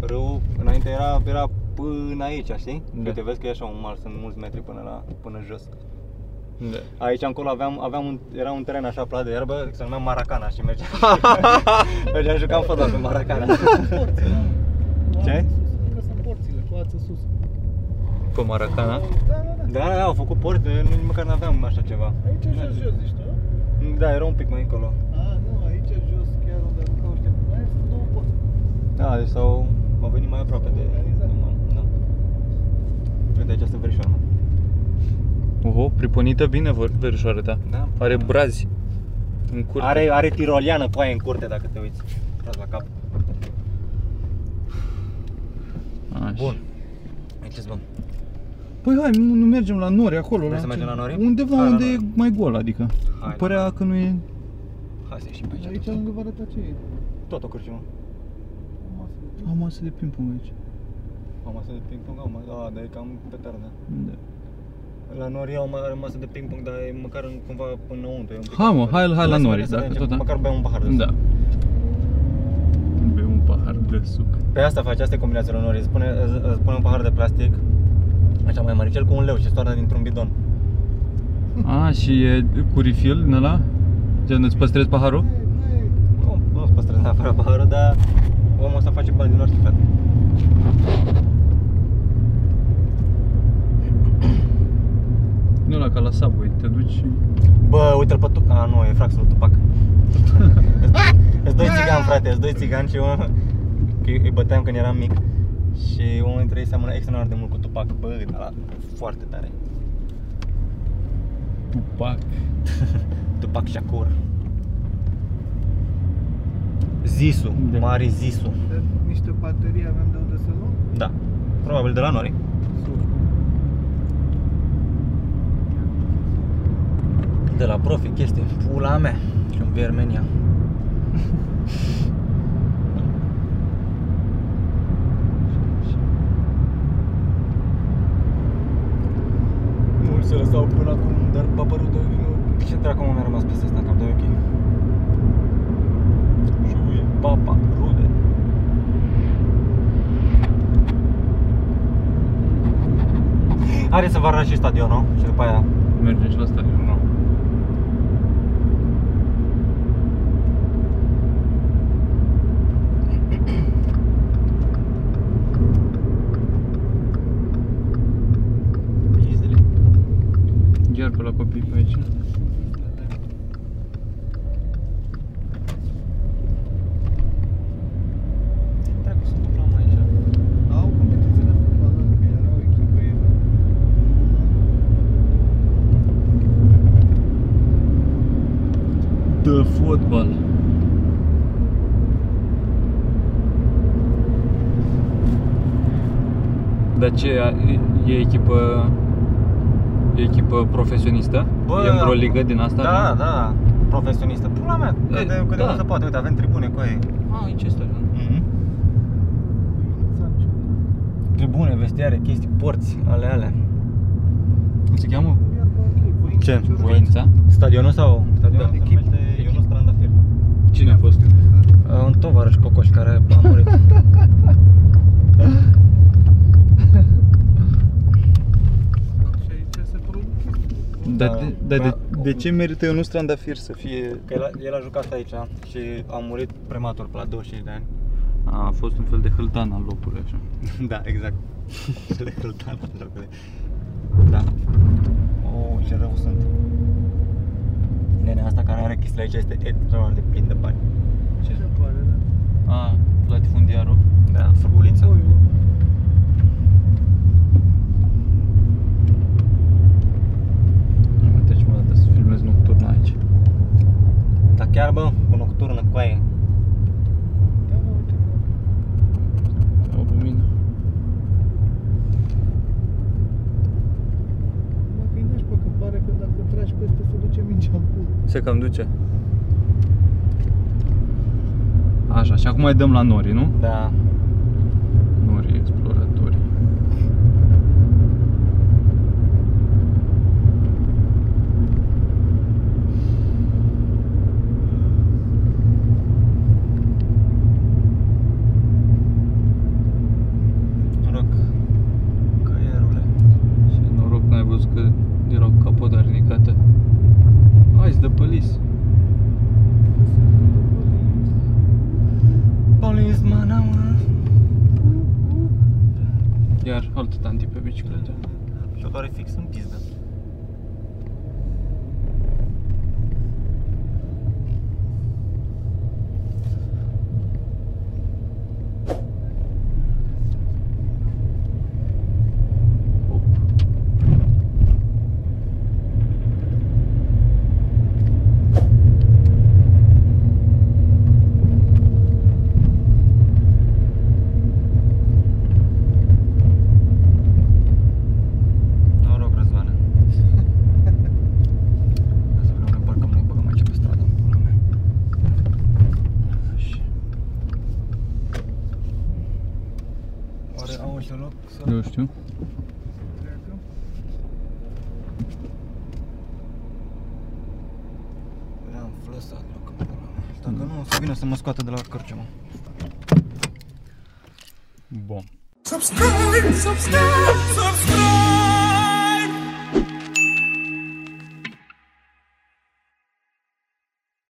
râul, înainte era, era până aici, știi? Da. Uite, vezi că e așa un mal, sunt mulți metri până, la, până jos. Da. Aici încolo aveam, aveam un, era un teren așa plat de iarbă, se numea Maracana și mergeam, mergeam jucam fotbal pe Maracana. Ce? Încă sunt porțile, cu ață sus. Pe Maracana? Da, da, da. Da, da, au făcut port, nu, nici măcar n-aveam așa ceva. Aici jos, jos, zici tu? Da, era un pic mai încolo. A, nu, aici jos, chiar unde aruncau ăștia cu aia, sunt două porți. Da, deci s-au, au venit mai aproape de... Organizat. Da. Uite, aici sunt verișoară, mă. Oho, priponită bine vă- verișoara ta. Da. Are brazi în curte. Are, are tiroliană cu aia în curte dacă te uiți. Tras la cap. Așa. Bun. Aici ce bun. Păi hai, nu, nu mergem la nori acolo. Vrei să ce- mergem la nori? Undeva Hai la unde nori. e mai gol, adică. Hai la Părea că nu e... Hai să ieșim pe aici. Aici tot. lângă vă arăta ce e. Tot o cârciumă. O masă de Am masă de ping-pong aici. Am masă de ping-pong, am, da, dar e cam pe tare, da. Da. La Nori au mai are masă de ping-pong, dar e măcar în, cumva înăuntru. e un pic Hai, mă, acolo. hai- hai la Hai să Nori, vedem, să da, vedem ce- tot, da. Măcar bem un pahar de Da. Bem un pahar de suc. Pe asta face, asta e combinația lui Nori. Îți pune, îți, îți pune un pahar de plastic, așa mai maricel, cu un leu și stoarnă dintr-un bidon. A, și e cu refill în ăla? Gen, îți păstrezi paharul? Hai, hai. Nu, nu-ți păstrezi neapărat paharul, dar omul ăsta face bani din orice fel. Nu la ca la Subway, te duci și... Bă, uite-l pe tu... A, nu, e fraxul lui Tupac. Îți doi țigani, frate, îți doi țigani și unul... Că îi băteam când eram mic. Și unul dintre ei seamănă extraordinar de mult cu Tupac. Bă, dar foarte tare. Tupac. Tupac Shakur. Zisu, Da. mare Zisu. De niște baterii avem de unde să luăm? Da, probabil de la Nori. Super. De la profi, chestii. Pula mea. Și un Armenia. Mulți se lăsau până acum, dar papărul de nu... Ce dracu mă mi-a rămas peste asta în cap de ok? Șuie, papa, rude. Are să vă arăt și stadionul și după aia Mergem și la stadion. nu. Pizdele. Chiar pe la copii pe aici. Dracu, sunt dublam aici. Au competiție de fotbal, că era o echipă ei. De fotbal. Dar ce, e, e echipă e echipă profesionistă? Bă, e într-o ligă din asta? Da, nu? da, profesionistă. Pula mea, cât de, E, cât de da. mult se poate. Uite, avem tribune cu ei. A, aici este stadion. Mhm. Tribune, vestiare, chestii, porți, ale alea. Cum se cheamă? Ce? Voința? Stadionul sau? Stadionul Da. se numește Ionuț Trandafir. Cine a fost? Uh, Un tovarăș Cocoș care a murit. Și aici se produce. Dar Da, de, dar de, da. de ce merită eu nu strandafir să fie... Că el a, el a jucat aici și a murit prematur pe la 25 de ani. A, a fost un fel de hâltan al locului așa. Da, exact. Le hâltan la locului. Da. Oh, ce rău sunt. Nenea asta care are chestia aici este extraordinar de plin de bani. Ce se pare, da? A, latifundiarul. Da, furbuliță. Oi, oi. Uite ce mă dată să filmez nocturna aici. Dar chiar bă, cu nocturnă cu aia. Da, mă, uite. O lumină. Mă, că-i nașpa, că pare că dacă tragi peste se duce mingea în pul. Se cam duce. Așa, și acum mai dăm la nori, nu? Da. kurczę.